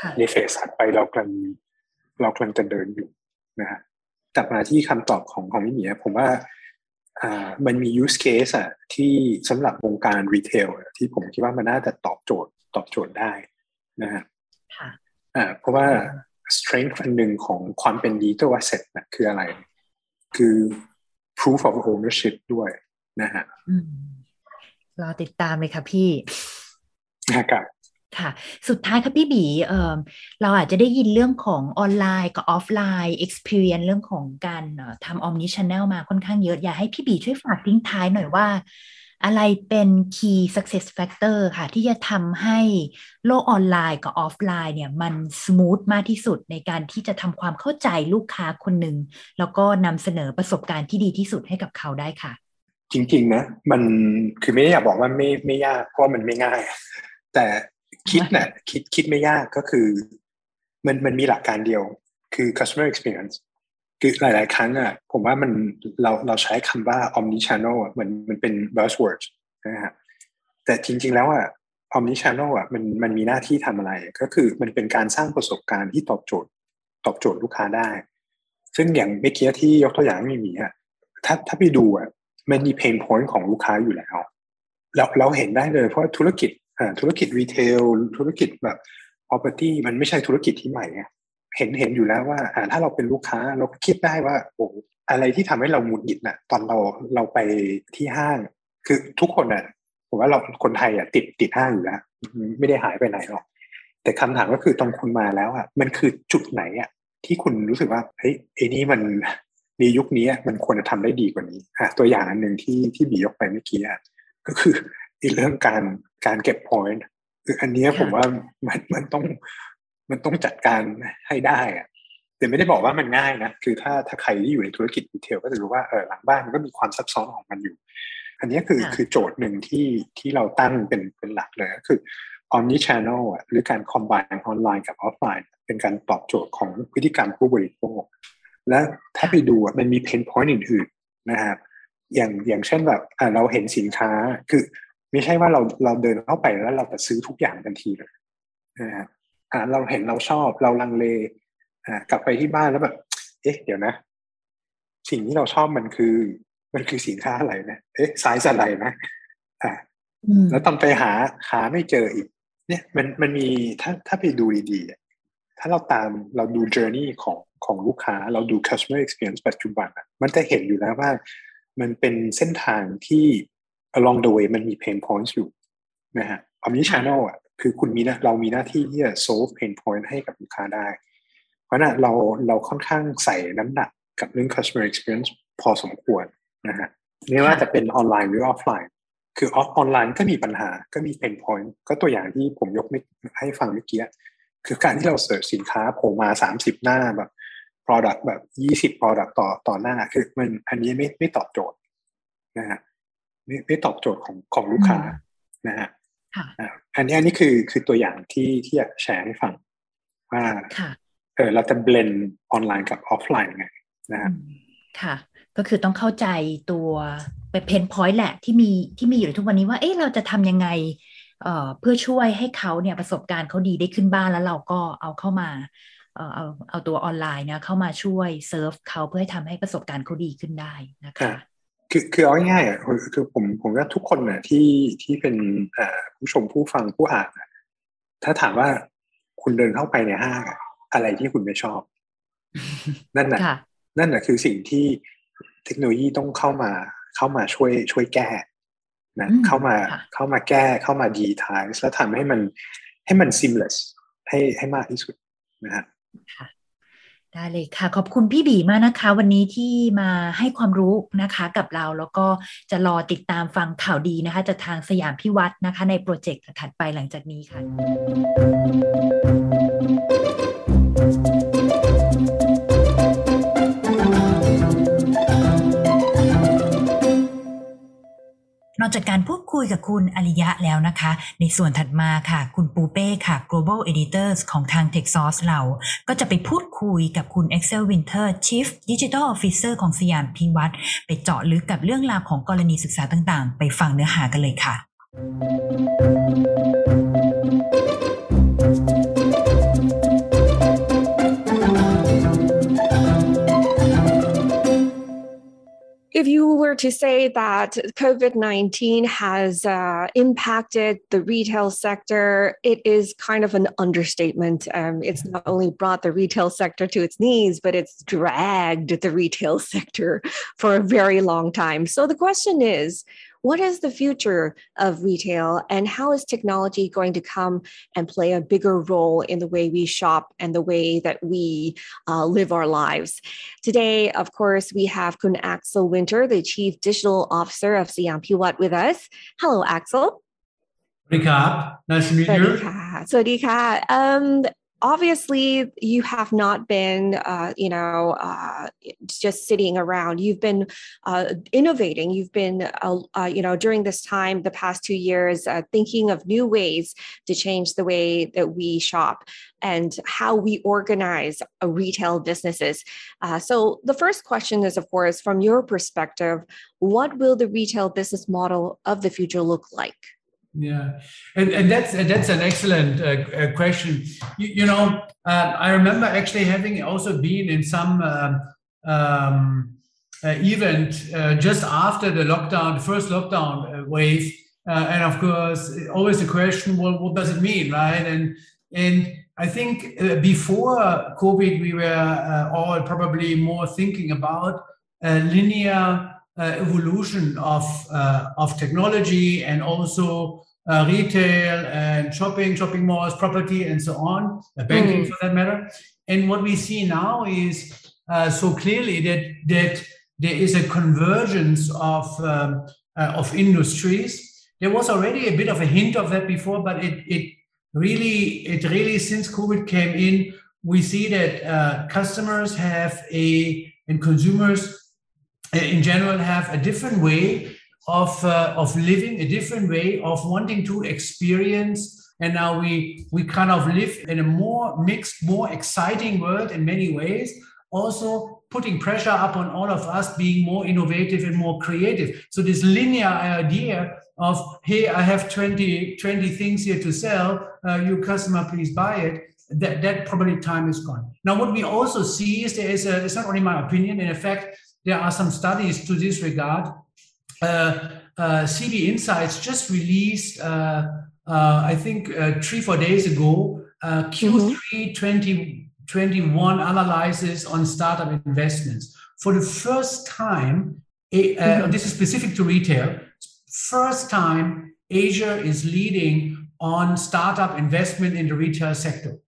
S2: ค่ะ
S3: ในเฟสถัดไปเรากำลังเรากำลังจะเดินอยู่นะฮะกลับมาที่คำตอบของของพี่หมีอะผมว่าอ่า มันมี use case อะที่สำหรับวงการรีเทลที่ผมคิดว่ามันน่าจะตอบโจทย์ตอบโจทย์ได้นะฮะ
S2: ค่ะ
S3: อ่าเพราะว่า strength อันหนึ่งของความเป็น digital asset นะคืออะไร คือ proof of ownership ด้วยนะฮะ
S2: อืมรอติดตามเลยค่ะพี่
S3: นะครับ
S2: ค่ะ สุดท้ายค่ะพี่บีเอ่อเราอาจจะได้ยินเรื่องของออนไลน์กับออฟไลน์ experience เรื่องของการทำ omni channel มาค่อนข้างเยอะ อยากให้พี่บีช่วยฝากทิ้งท้ายหน่อยว่า อะไรเป็น key success factor ค่ะ ที่จะทำให้โลกออนไลน์กับออฟไลน์เนี่ยมัน smooth มากที่สุดในการที่จะทำความเข้าใจลูกค้าคนหนึ่ง แล้วก็นำเสนอประสบการณ์ที่ดีที่สุดให้กับเขาได้ค่ะ
S3: จริง ๆ นะ มันคือไม่ได้อยากบอกว่าไม่ไม่ยากเพราะมันไม่ง่าย แต่ คิดนะคิดคิดไม่ยากก็คือ มันมันมีหลักการเดียว คือ customer experience คือหลาย ๆ ครั้งอะผมว่ามันเราเราใช้คำว่า omni channel อะเหมือนมันเป็น buzzword นะฮะแต่จริง ๆ แล้วอะ omni channel อะมันมันมีหน้าที่ทำอะไร ก็คือมันเป็นการสร้างประสบการณ์ที่ตอบโจทย์ ตอบโจทย์ลูกค้าได้ ซึ่งอย่างเมื่อกี้ที่ยกตัวอย่างไม่มีอะถ้าถ้าไปดูอะมันมีเพนพอยต์ของลูกค้าอยู่แล้วเราเราเห็นได้เลยเพราะธุรกิจ ธุรกิจรีเทลธุรกิจแบบ property มันไม่ใช่ธุรกิจที่ใหม่ไงเห็นเห็นอยู่แล้วว่าอ่าถ้าเราเป็นลูกค้าเราก็คิดได้ว่าโอ้อะไรที่ทำให้เราหงุดหงิดน่ะ ตอนเราเราไปที่ห้าง คือทุกคนน่ะผมว่าเราคนไทยอะติดติดห้างอยู่แล้วไม่ได้หายไปไหนหรอกแต่คำถามก็คือตอนคุณมาแล้วอะมันคือจุดไหนอะที่คุณรู้สึกว่าเฮ้ยไอ้นี่มันในยุคนี้มันควรจะทำได้ดีกว่านี้อะตัวอย่างอันหนึ่งที่ที่บียกไปเมื่อกี้อะก็คือเรื่องการ การเก็บ point คืออันเนี้ย
S2: ค่ะ
S3: ผมว่ามันมันต้องมันต้องจัดการให้ได้อะแต่ไม่ได้บอกว่ามันง่ายนะคือถ้าถ้าใครที่อยู่ในธุรกิจดีเทลก็จะรู้ว่าเออหลังบ้านมันก็มีความซับซ้อนของมันอยู่ อันเนี้ยคือ
S2: ค่ะ
S3: คือโจทย์หนึ่งที่ที่เราตั้งเป็นเป็นหลักเลยก็คือ omni channel อะหรือการ combine ออนไลน์กับออฟไลน์เป็นการตอบโจทย์ของพฤติกรรมผู้บริโภคและถ้าไปดูอะมันมีเพนพอยต์อื่นๆนะครับอย่างอย่างเช่นแบบอ่าเราเห็นสินค้าคือ ไม่ใช่ว่าเราเราเดินเข้าไปแล้วเราจะซื้อทุกอย่างทันทีเลยนะครับอ่าเราเห็นเราชอบเราลังเลอ่ากลับไปที่บ้านแล้วแบบ เอ๊ะ เดี๋ยวนะ สิ่งที่เราชอบมันคือ มันคือสินค้าอะไรนะเอ๊ะไซส์อะไรนะอ่า
S2: อืม
S3: แล้วตอนไปหาหาไม่เจออีก เนี่ย มันมันมีถ้าถ้าไปดูดีๆอะถ้าเราตามเราดู journey ของของลูกค้า เราดู customer experience ปัจจุบันอะมันจะเห็นอยู่แล้วว่า มันเป็นเส้นทางที่ along the way มันมี pain points อยู่นะฮะ omni channel อะคือคุณมีนะเรามีหน้าที่ที่จะ solve pain point ให้กับลูกค้าได้ เพราะฉะนั้นเราเราค่อนข้างใส่น้ำหนักกับเรื่อง customer experience พอสมควรนะฮะไม่ว่าจะเป็นออนไลน์หรือออฟไลน์คือออฟไลน์ก็มีปัญหาก็มี pain point ก็ตัวอย่างที่ผมยกไม่ให้ฟังเมื่อกี้คือการที่เราเสิร์ชสินค้าโผล่มาสามสิบหน้าแบบ product แบบยี่สิบ product ต่อต่อหน้าคือมันอันนี้ไม่ไม่ตอบโจทย์นะฮะ ไม่ไม่ตอบโจทย์ของของลูกค้านะฮะ
S2: ค่ะ
S3: อ่าอันนี้อันนี้คือคือตัวอย่างที่ที่อยากแชร์ให้ฟัง ว่า
S2: ค่ะ
S3: เออเราจะ blend ออนไลน์กับออฟไลน์ยังไงนะฮะ
S2: อืมค่ะ ก็คือต้องเข้าใจตัวเป็น pain point แหละที่มีที่มีอยู่ทุกวันนี้ว่าเอ๊ะเราจะทำยังไงเอ่อเพื่อช่วยให้เขาเนี่ยประสบการณ์เขาดีได้ขึ้นบ้านแล้วเราก็เอาเข้ามาเอ่อเอาเอาตัวออนไลน์เนี่ยเข้ามาช่วยเซิร์ฟเขาเพื่อให้ทำให้ประสบการณ์เขาดีขึ้นได้นะคะ
S3: คือคือเอาง่ายๆอะคือผมผมว่าทุกคนน่ะที่ที่เป็นผู้ชมผู้ฟังผู้อ่านถ้าถามว่าคุณเดินเข้าไปในห้างอะไรที่คุณไม่ชอบ นั่นน่ะ นั่นน่ะคือสิ่งที่เทคโนโลยีต้องเข้ามาเข้ามาช่วยช่วยแก้นะเข้ามาเข้ามาแก้เข้ามาดีทายแล้วทำให้มันให้มัน seamless ให้ให้มากที่สุดนะฮะ
S2: ได้เลยค่ะ ขอบคุณพี่บีมากนะคะ วันนี้ที่มาให้ความรู้นะคะกับเราแล้วก็จะรอติดตามฟังข่าวดีนะคะจากทางสยามพิวัตรนะคะ ในโปรเจกต์ถัดไปหลังจากนี้ค่ะ นอกจากการพูดคุยกับคุณอริยะแล้วนะคะ ในส่วนถัดมาค่ะ คุณปูเป้ค่ะ global editors ของทาง TechSource เรา ก็จะไปพูดคุยกับคุณ Excel Winter Chief Digital Officer ของสยามพิวัตรไปเจาะลึกกับเรื่องราวของกรณีศึกษาต่างๆ ไปฟังเนื้อหากันเลยค่ะ
S1: if you were to say that COVID 19 has uh, impacted the retail sector, it is kind of an understatement. Um, it's not only brought the retail sector to its knees, but it's dragged the retail sector for a very long time. So the question is what is the future of retail and how is technology going to come and play a bigger role in the way we shop and the way that we uh, live our lives? Today, of course, we have Kun Axel Winter, the Chief Digital Officer of Siam Piwat with us. Hello, Axel.
S4: Nice to meet you.
S1: สวัสดีค่ะ um, obviously you have not been uh, you know uh, just sitting around. You've been uh, innovating. You've been uh, uh, you know during this time the past two years uh, thinking of new ways to change the way that we shop and how we organize retail businesses. So the first question is of course from your perspective what will the retail business model of the future look like
S4: yeah, and, and that's that's an excellent uh, uh, question. You, you know, uh, I remember actually having also been in some um, um, uh, event uh, just after the lockdown, the first lockdown uh, wave, and of course, always the question, well, what does it mean, right? And and I think before COVID, we were all probably more thinking about linear uh, evolution of uh, of technology and also uh, retail and shopping, shopping malls, property, and so on, banking mm. for that matter. And what we see now is so clearly that that there is a convergence of um, of industries. There was already a bit of a hint of that before, but it it really it really since COVID came in, we see that uh, customers have a and consumers uh, in general have a different way of uh, of living, a different way of wanting to experience. And now we we kind of live in a more mixed, more exciting world in many ways. Also putting pressure upon all of us being more innovative and more creative. So this linear idea of hey, I have 20, 20 things here to sell. Uh, you customer, please buy it. That that probably time is gone. Now what we also see is there is a, it's not only my opinion. In effect, there are some studies to this regard. Uh, uh, CB Insights just released, uh, uh I think, uh, three, four days ago, Q3 mm-hmm. 2021 analysis on startup investments. For the first time, mm-hmm. this is specific to retail, first time Asia is leading on startup investment in the retail sector,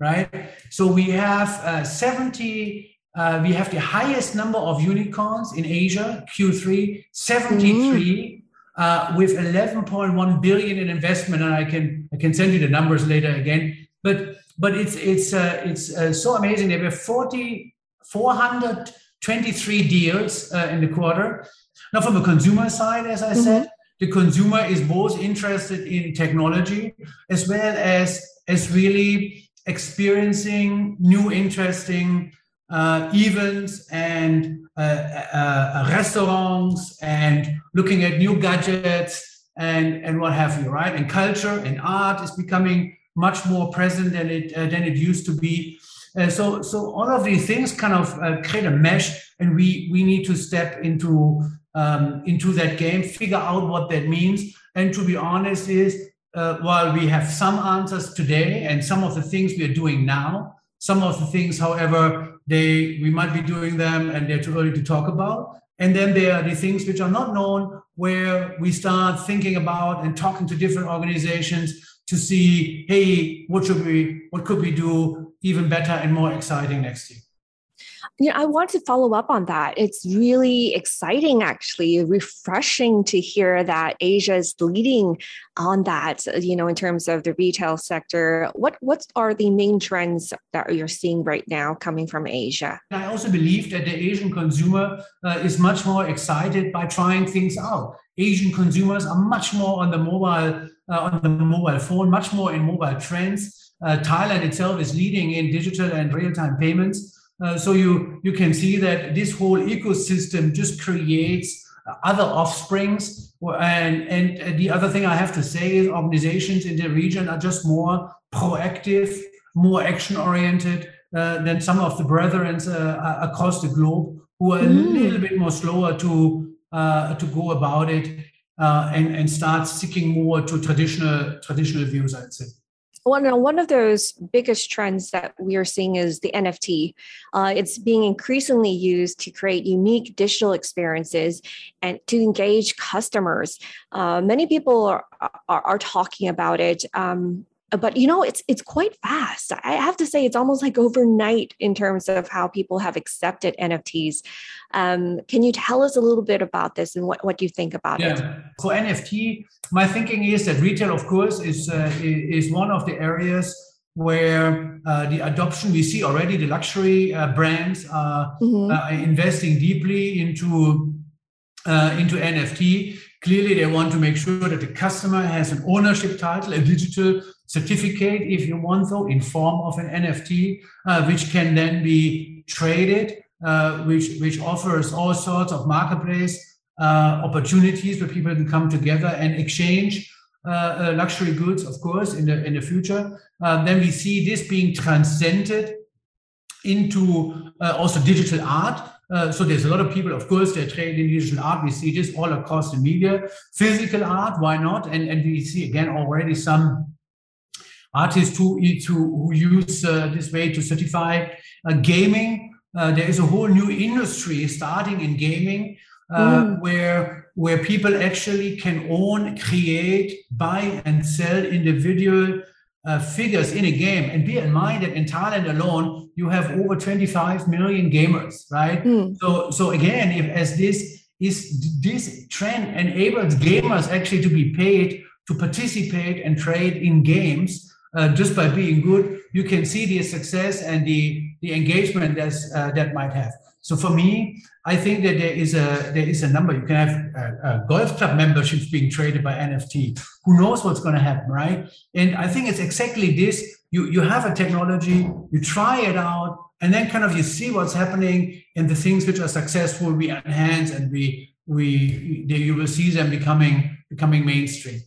S4: right? So we have 70 uh, we have the highest number of unicorns in Asia, Q3, 73, mm. uh, with 11.1 billion in investment. And I can I can send you the numbers later again. But but it's it's uh, it's uh, so amazing. There were 40, 423 deals uh, in the quarter. Now, from the consumer side, as I mm-hmm. said, the consumer is both interested in technology as well as as really experiencing new interesting uh, events and uh, uh, restaurants and looking at new gadgets and, and what have you, right? And culture and art is becoming much more present than it uh, than it used to be. Uh, so so all of these things kind of uh, create a mesh, and we we need to step into um, into that game, figure out what that means. And to be honest, is while we have some answers today and some of the things we are doing now, some of the things, however, they we might be doing them and they're too early to talk about. And then there are the things which are not known, where we start thinking about and talking to different organizations to see, hey, what should we, what could we do even better and more exciting next year?
S1: Yeah, I want to follow up on that. It's really exciting, actually, refreshing to hear that Asia is leading on that. You know, in terms of the retail sector, what what are the main trends that you're seeing right now coming from Asia?
S4: I also believe that the Asian consumer uh, is much more excited by trying things out. Asian consumers are much more on the mobile uh, on the mobile phone, much more in mobile trends. Uh, Thailand itself is leading in digital and real time payments. Uh, so you you can see that this whole ecosystem just creates other offsprings and and the other thing i have to say is organizations in the region are just more proactive more action oriented uh, than some of the brethren uh, across the globe who are mm. a little bit more slower to uh, to go about it uh, and and start sticking more to traditional traditional views i'd say
S1: well, one of those biggest trends that we are seeing is the NFT. Uh, it's being increasingly used to create unique digital experiences and to engage customers. Uh, many people are, are, are, talking about it. Um, but you know it's it's quite fast i have to say it's almost like overnight in terms of how people have accepted nfts um, can you tell us a little bit about this and what, what you think about
S4: yeah.
S1: it
S4: for nft my thinking is that retail of course is uh, is one of the areas where uh, the adoption we see already the luxury uh, brands are mm-hmm. Uh, investing deeply into uh, into nft Clearly, they want to make sure that the customer has an ownership title, a digital certificate, if you want though, in form of an NFT, uh, which can then be traded, uh, which which offers all sorts of marketplace uh, opportunities where people can come together and exchange uh, uh, luxury goods, of course, in the in the future. Uh, then we see this being transcended into also digital art so there's a lot of people, of course, they're in digital art. We see this all across the media. Physical art, why not? And and we see again already some artists who who, use uh, this way to certify uh, gaming. Uh, there is a whole new industry starting in gaming uh, mm. where where people actually can own, create, buy, and sell individual uh, figures in a game. And bear in mind that in Thailand alone, you have over 25 million gamers, right? Mm. So, so again, if as this is this trend enables gamers actually to be paid to participate and trade in games uh, just by being good, you can see the success and the the engagement that's, uh, that might have. So for me, I think that there is a there is a number. You can have uh, uh, golf club memberships being traded by NFT. Who knows what's going to happen, right? And I think it's exactly this. You you have a technology, you try it out, and then kind of you see what's happening, and the things which are successful we enhance, and we we you will see them becoming becoming mainstream.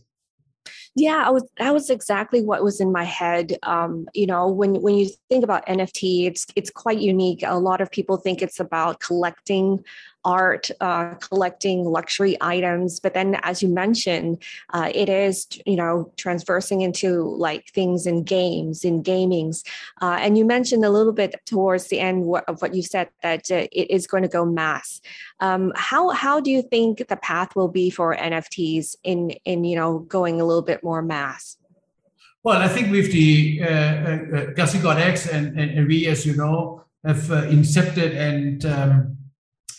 S1: Yeah, I was that was exactly what was in my head. Um, you know, when when you think about NFT, it's it's quite unique. A lot of people think it's about collecting art, uh, collecting luxury items. But then, as you mentioned, uh, it is you know transversing into like things in games, in gamings. Uh, and you mentioned a little bit towards the end of what you said that uh, it is going to go mass. Um, how how do you think the path will be for NFTs in in you know going a little bit more mass?
S4: Well, I think with the uh, uh, Galaxy God X and, and, and, we, as you know, have uh, incepted and um,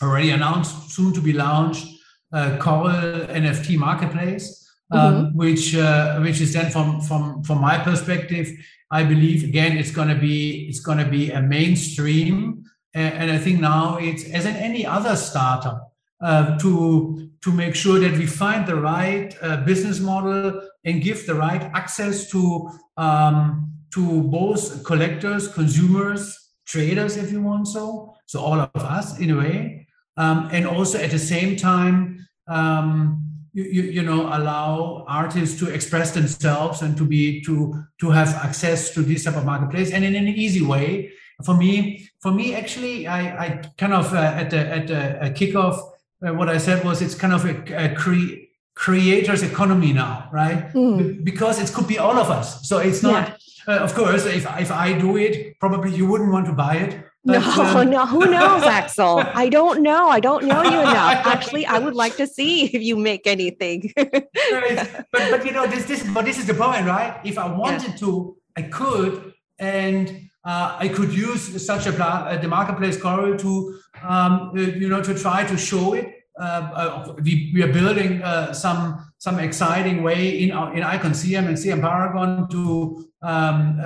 S4: already announced, soon to be launched, uh, Coral NFT Marketplace, um, mm-hmm. which uh, which is then from from from my perspective, I believe again it's going to be it's going to be a mainstream, and, and, I think now it's as in any other startup. Uh, to to make sure that we find the right uh, business model and give the right access to um, to both collectors, consumers, traders, if you want so. So all of us in a way, um, and also at the same time, um, you, you, you, know, allow artists to express themselves and to be to to have access to this type of marketplace and in an easy way. For me, for me, actually, I, I kind of uh, at the at the kickoff, uh, what I said was it's kind of a, a cre- creators economy now, right? Mm. Because it could be all of us. So it's not. Yeah. Uh, of course, if if I do it, probably you wouldn't want to buy it.
S1: No, um, no, who knows, Axel? I don't know. I don't know you enough. Actually, I would like to see if you make anything.
S4: right. But but you know this this but this is the point, right? If I wanted yeah. to, I could, and uh, I could use such a uh, the marketplace corridor to um, uh, you know to try to show it uh, uh, we, we are building uh, some some exciting way in our, in Icon CM and CM Paragon to um,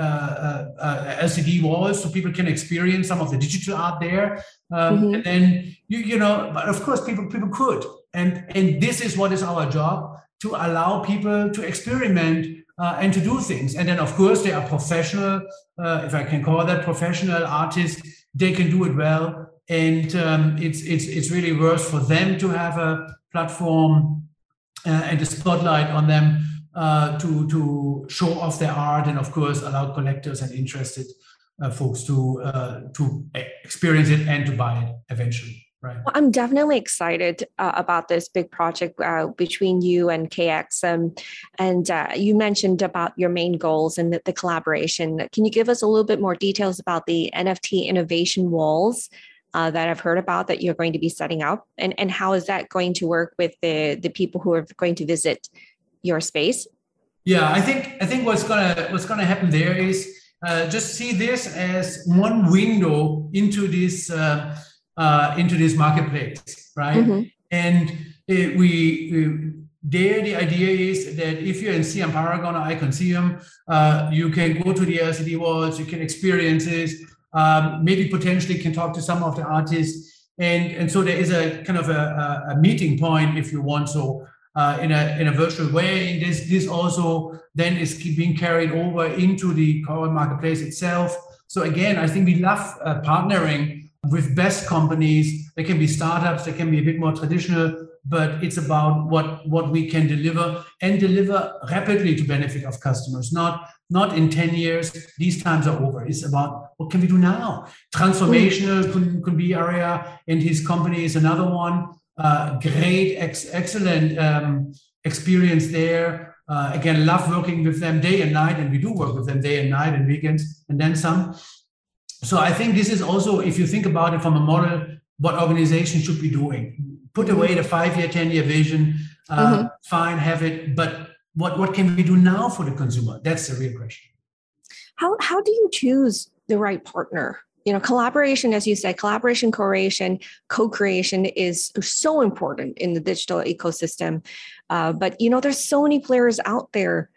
S4: LCD walls so people can experience some of the digital art there. Um, mm-hmm. And then you you know, but of course people people could, and and this is what is our job to allow people to experiment uh, and to do things. And then, of course, they are professional, uh, if I can call that professional artists, they can do it well and um, it's it's it's really worth for them to have a platform uh, and a spotlight on them uh, to to show off their art and of course allow collectors and interested uh, folks to uh, to experience it and to buy it eventually. Right.
S1: Well, I'm definitely excited uh, about this big project uh, between you and KX. Um, and uh, you mentioned about your main goals and the, the, collaboration. Can you give us a little bit more details about the NFT innovation walls uh, that I've heard about that you're going to be setting up, and and how is that going to work with the the people who are going to visit your space?
S4: Yeah, I think I think what's gonna what's gonna happen there is uh, just see this as one window into this uh, uh into this marketplace, right? Mm-hmm. And it, we, there the idea is that if you're in CM Paragon or Icon CM, uh, you can go to the LCD walls, you can experience this, um, maybe potentially can talk to some of the artists. And, and so there is a kind of a, a meeting point, if you want so, uh, in, a, in a virtual way. And this, this also then is being carried over into the core marketplace itself. So again, I think we love uh, partnering with best companies. They can be startups, they can be a bit more traditional, but it's about what what we can deliver and deliver rapidly to benefit of customers not not in 10 years these times are over it's about what can we do now transformational could, could be area and his company is another one uh, great ex- excellent um, experience there uh, again love working with them day and night and we do work with them day and night and weekends and then some so i think this is also if you think about it from a model what organizations should be doing put away the five year, 10 year vision, uh, mm-hmm. fine, have it. But what, what can we do now for the consumer? That's the real question.
S1: How, how do you choose the right partner? You know, collaboration, as you said, collaboration, co-creation co-creation is so important in the digital ecosystem. Uh, but you know, there's so many players out there.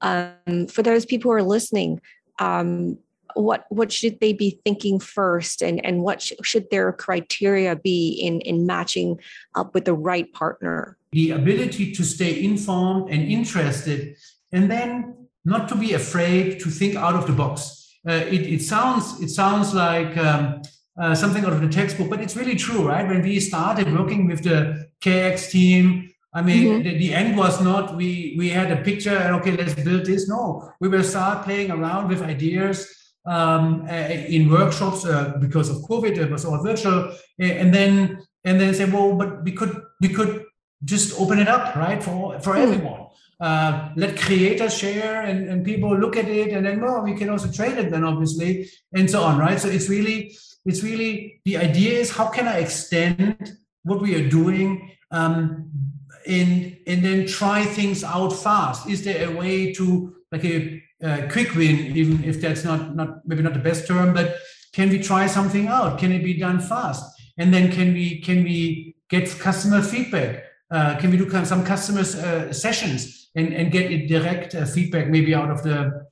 S1: Um, for those people who are listening, um, what what should they be thinking first and and what sh- should their criteria be in in matching up with the right partner
S4: the ability to stay informed and interested and then not to be afraid to think out of the box it, it sounds it sounds like um, uh, something out of the textbook but it's really true right when we started working with the kx team I mean, mm-hmm. the, the, end was not we we had a picture and okay, let's build this. No, we will start playing around with ideas um, uh, in workshops uh, because of COVID. It was all virtual, and then and then say, well, but we could we could just open it up, right, for for mm. everyone. Uh, let creators share and, and people look at it, and then well, we can also trade it then, obviously, and so on, right? So it's really it's really the idea is how can I extend what we are doing um, and and then try things out fast. Is there a way to like a uh, quick win, even if that's not not maybe not the best term, but can we try something out? Can it be done fast? And then can we can we get customer feedback? Uh, can we do some customer uh, sessions and, and get a direct uh, feedback maybe out of the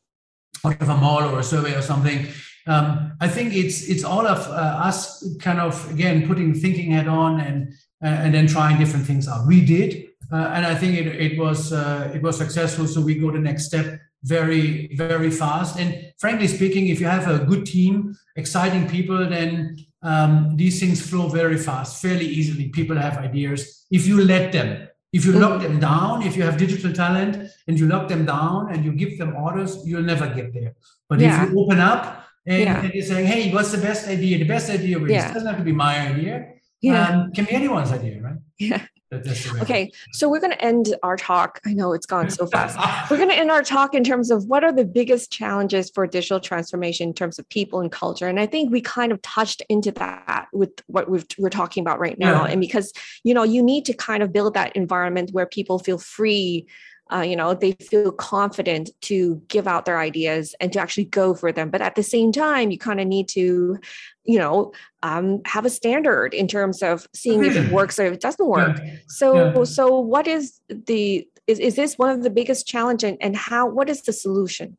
S4: out of a mall or a survey or something? Um, I think it's it's all of uh, us kind of again putting thinking head on and uh, and then trying different things out. We did, and I think it, it was it was successful. So we go the next step very, very fast. And frankly speaking, if you have a good team, exciting people, then um, these things flow very fast, fairly easily. People have ideas if you let them. If you lock them down, if you have digital talent and you lock them down and you give them orders, you'll never get there. But yeah. if you open up and, yeah. and, you're saying, hey, what's the best idea? The best idea yeah. doesn't have to be my idea. Yeah. Um, can be anyone's idea, right?
S1: Yeah. Okay, so we're going to end our talk. I know it's gone so fast. we're going to end our talk in terms of what are the biggest challenges for digital transformation in terms of people and culture. And I think we kind of touched into that with what we are talking about right now. Yeah. And because, you know, you need to kind of build that environment where people feel free uh, you know they feel confident to give out their ideas and to actually go for them but at the same time you kind of need to you know um, have a standard in terms of seeing if it works or if it doesn't work yeah. so yeah. so what is the is, is this one of the biggest challenge and, and how what is the solution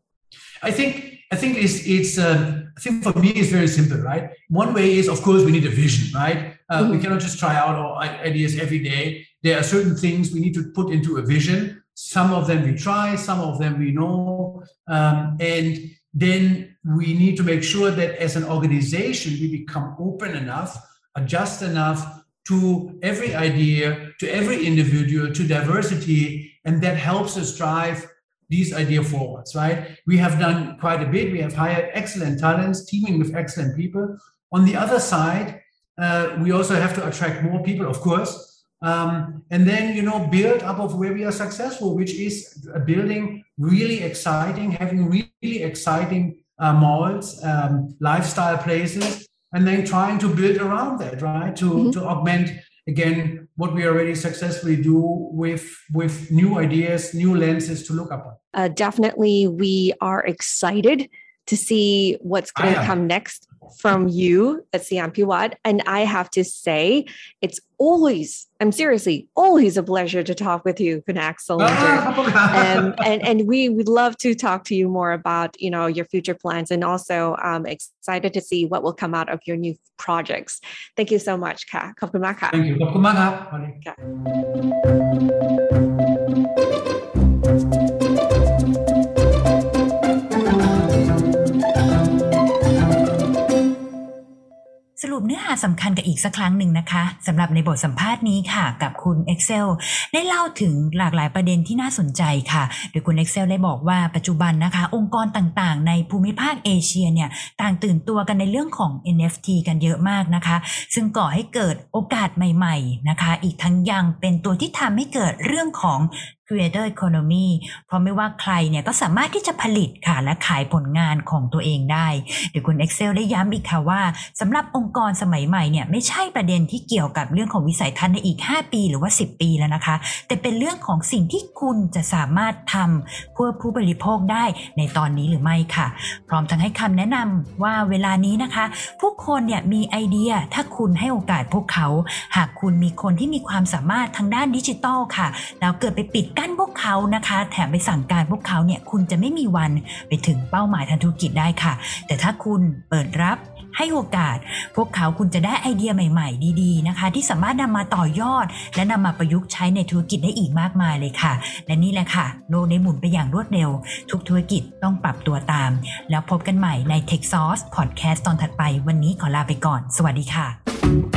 S4: I think I think it's it's uh, I think for me it's very simple, right? One way is of course we need a vision, right? Uh, mm-hmm. We cannot just try out our ideas every day. There are certain things we need to put into a vision, some of them we try, some of them we know. Um, and then we need to make sure that as an organization, we become open enough, adjust enough to every idea, to every individual, to diversity. And that helps us drive these ideas forwards, right? We have done quite a bit. We have hired excellent talents, teaming with excellent people. On the other side, uh, we also have to attract more people, of course, um, and then you know build up of where we are successful which is building really exciting having really exciting uh, malls um, lifestyle places and then trying to build around that right? To mm-hmm. to augment again what we already successfully do with with new ideas new lenses to look upon.
S1: Uh, definitely we are excited to see what's going to come next from you at Siam Piwat. And I have to say, it's always, I'm seriously, always a pleasure to talk with you, Axel. and, and, and we would love to talk to you more about, you know, your future plans and also um, excited to see what will come out of your new projects. Thank you so much, Ka.
S4: Thank you.
S2: สรุปเนื้อหาสำคัญกับอีกสักครั้งหนึ่งนะคะสำหรับในบทสัมภาษณ์นี้ค่ะ กับคุณ Excel ได้เล่าถึงหลากหลายประเด็นที่น่าสนใจค่ะ โดยคุณ Excel ได้บอกว่าปัจจุบันนะคะ องค์กรต่างๆ ในภูมิภาคเอเชียเนี่ยต่างตื่นตัวกันในเรื่องของ NFT กันเยอะมากนะคะ ซึ่งก่อให้เกิดโอกาสใหม่ ๆนะคะ อีกทั้งยังเป็นตัวที่ทำให้เกิดเรื่องของ creator economy เพราะไม่ว่าใครเนี่ยก็สามารถที่จะผลิตค่ะและขายผลงานของตัวเองได้เดี๋ยวคุณ Excel ได้ย้ำอีกค่ะว่าสำหรับองค์กรสมัยใหม่เนี่ยไม่ใช่ประเด็นที่เกี่ยวกับเรื่องของวิสัยทัศน์ในอีก 5 ปีหรือว่า 10 ปีแล้วนะคะ แต่เป็นเรื่องของสิ่งที่คุณจะสามารถทำเพื่อผู้บริโภคได้ในตอนนี้หรือไม่ค่ะ พร้อมทั้งให้คำแนะนำว่าเวลานี้นะคะ ผู้คนเนี่ยมีไอเดียถ้าคุณให้โอกาสพวกเขา หากคุณมีคนที่มีความสามารถทางด้านดิจิทัลค่ะแล้วเกิดไปปิดกั้นพวกเขานะคะ แถมไปสั่งการพวกเขาเนี่ยคุณจะไม่มีวันไปถึงเป้าหมายทางธุรกิจได้ค่ะ แต่ถ้าคุณเปิดรับให้โอกาส พวกเขาคุณจะได้ไอเดียใหม่ๆ ดีๆนะคะ ที่สามารถนำมาต่อยอด และนำมาประยุกต์ใช้ในธุรกิจได้อีกมากมายเลยค่ะ และนี่แหละค่ะ โลกได้หมุนไปอย่างรวดเร็ว ทุกธุรกิจต้องปรับตัวตาม แล้วพบกันใหม่ใน Tech Sauce Podcast ตอนถัดไป วันนี้ขอลาไปก่อน สวัสดีค่ะ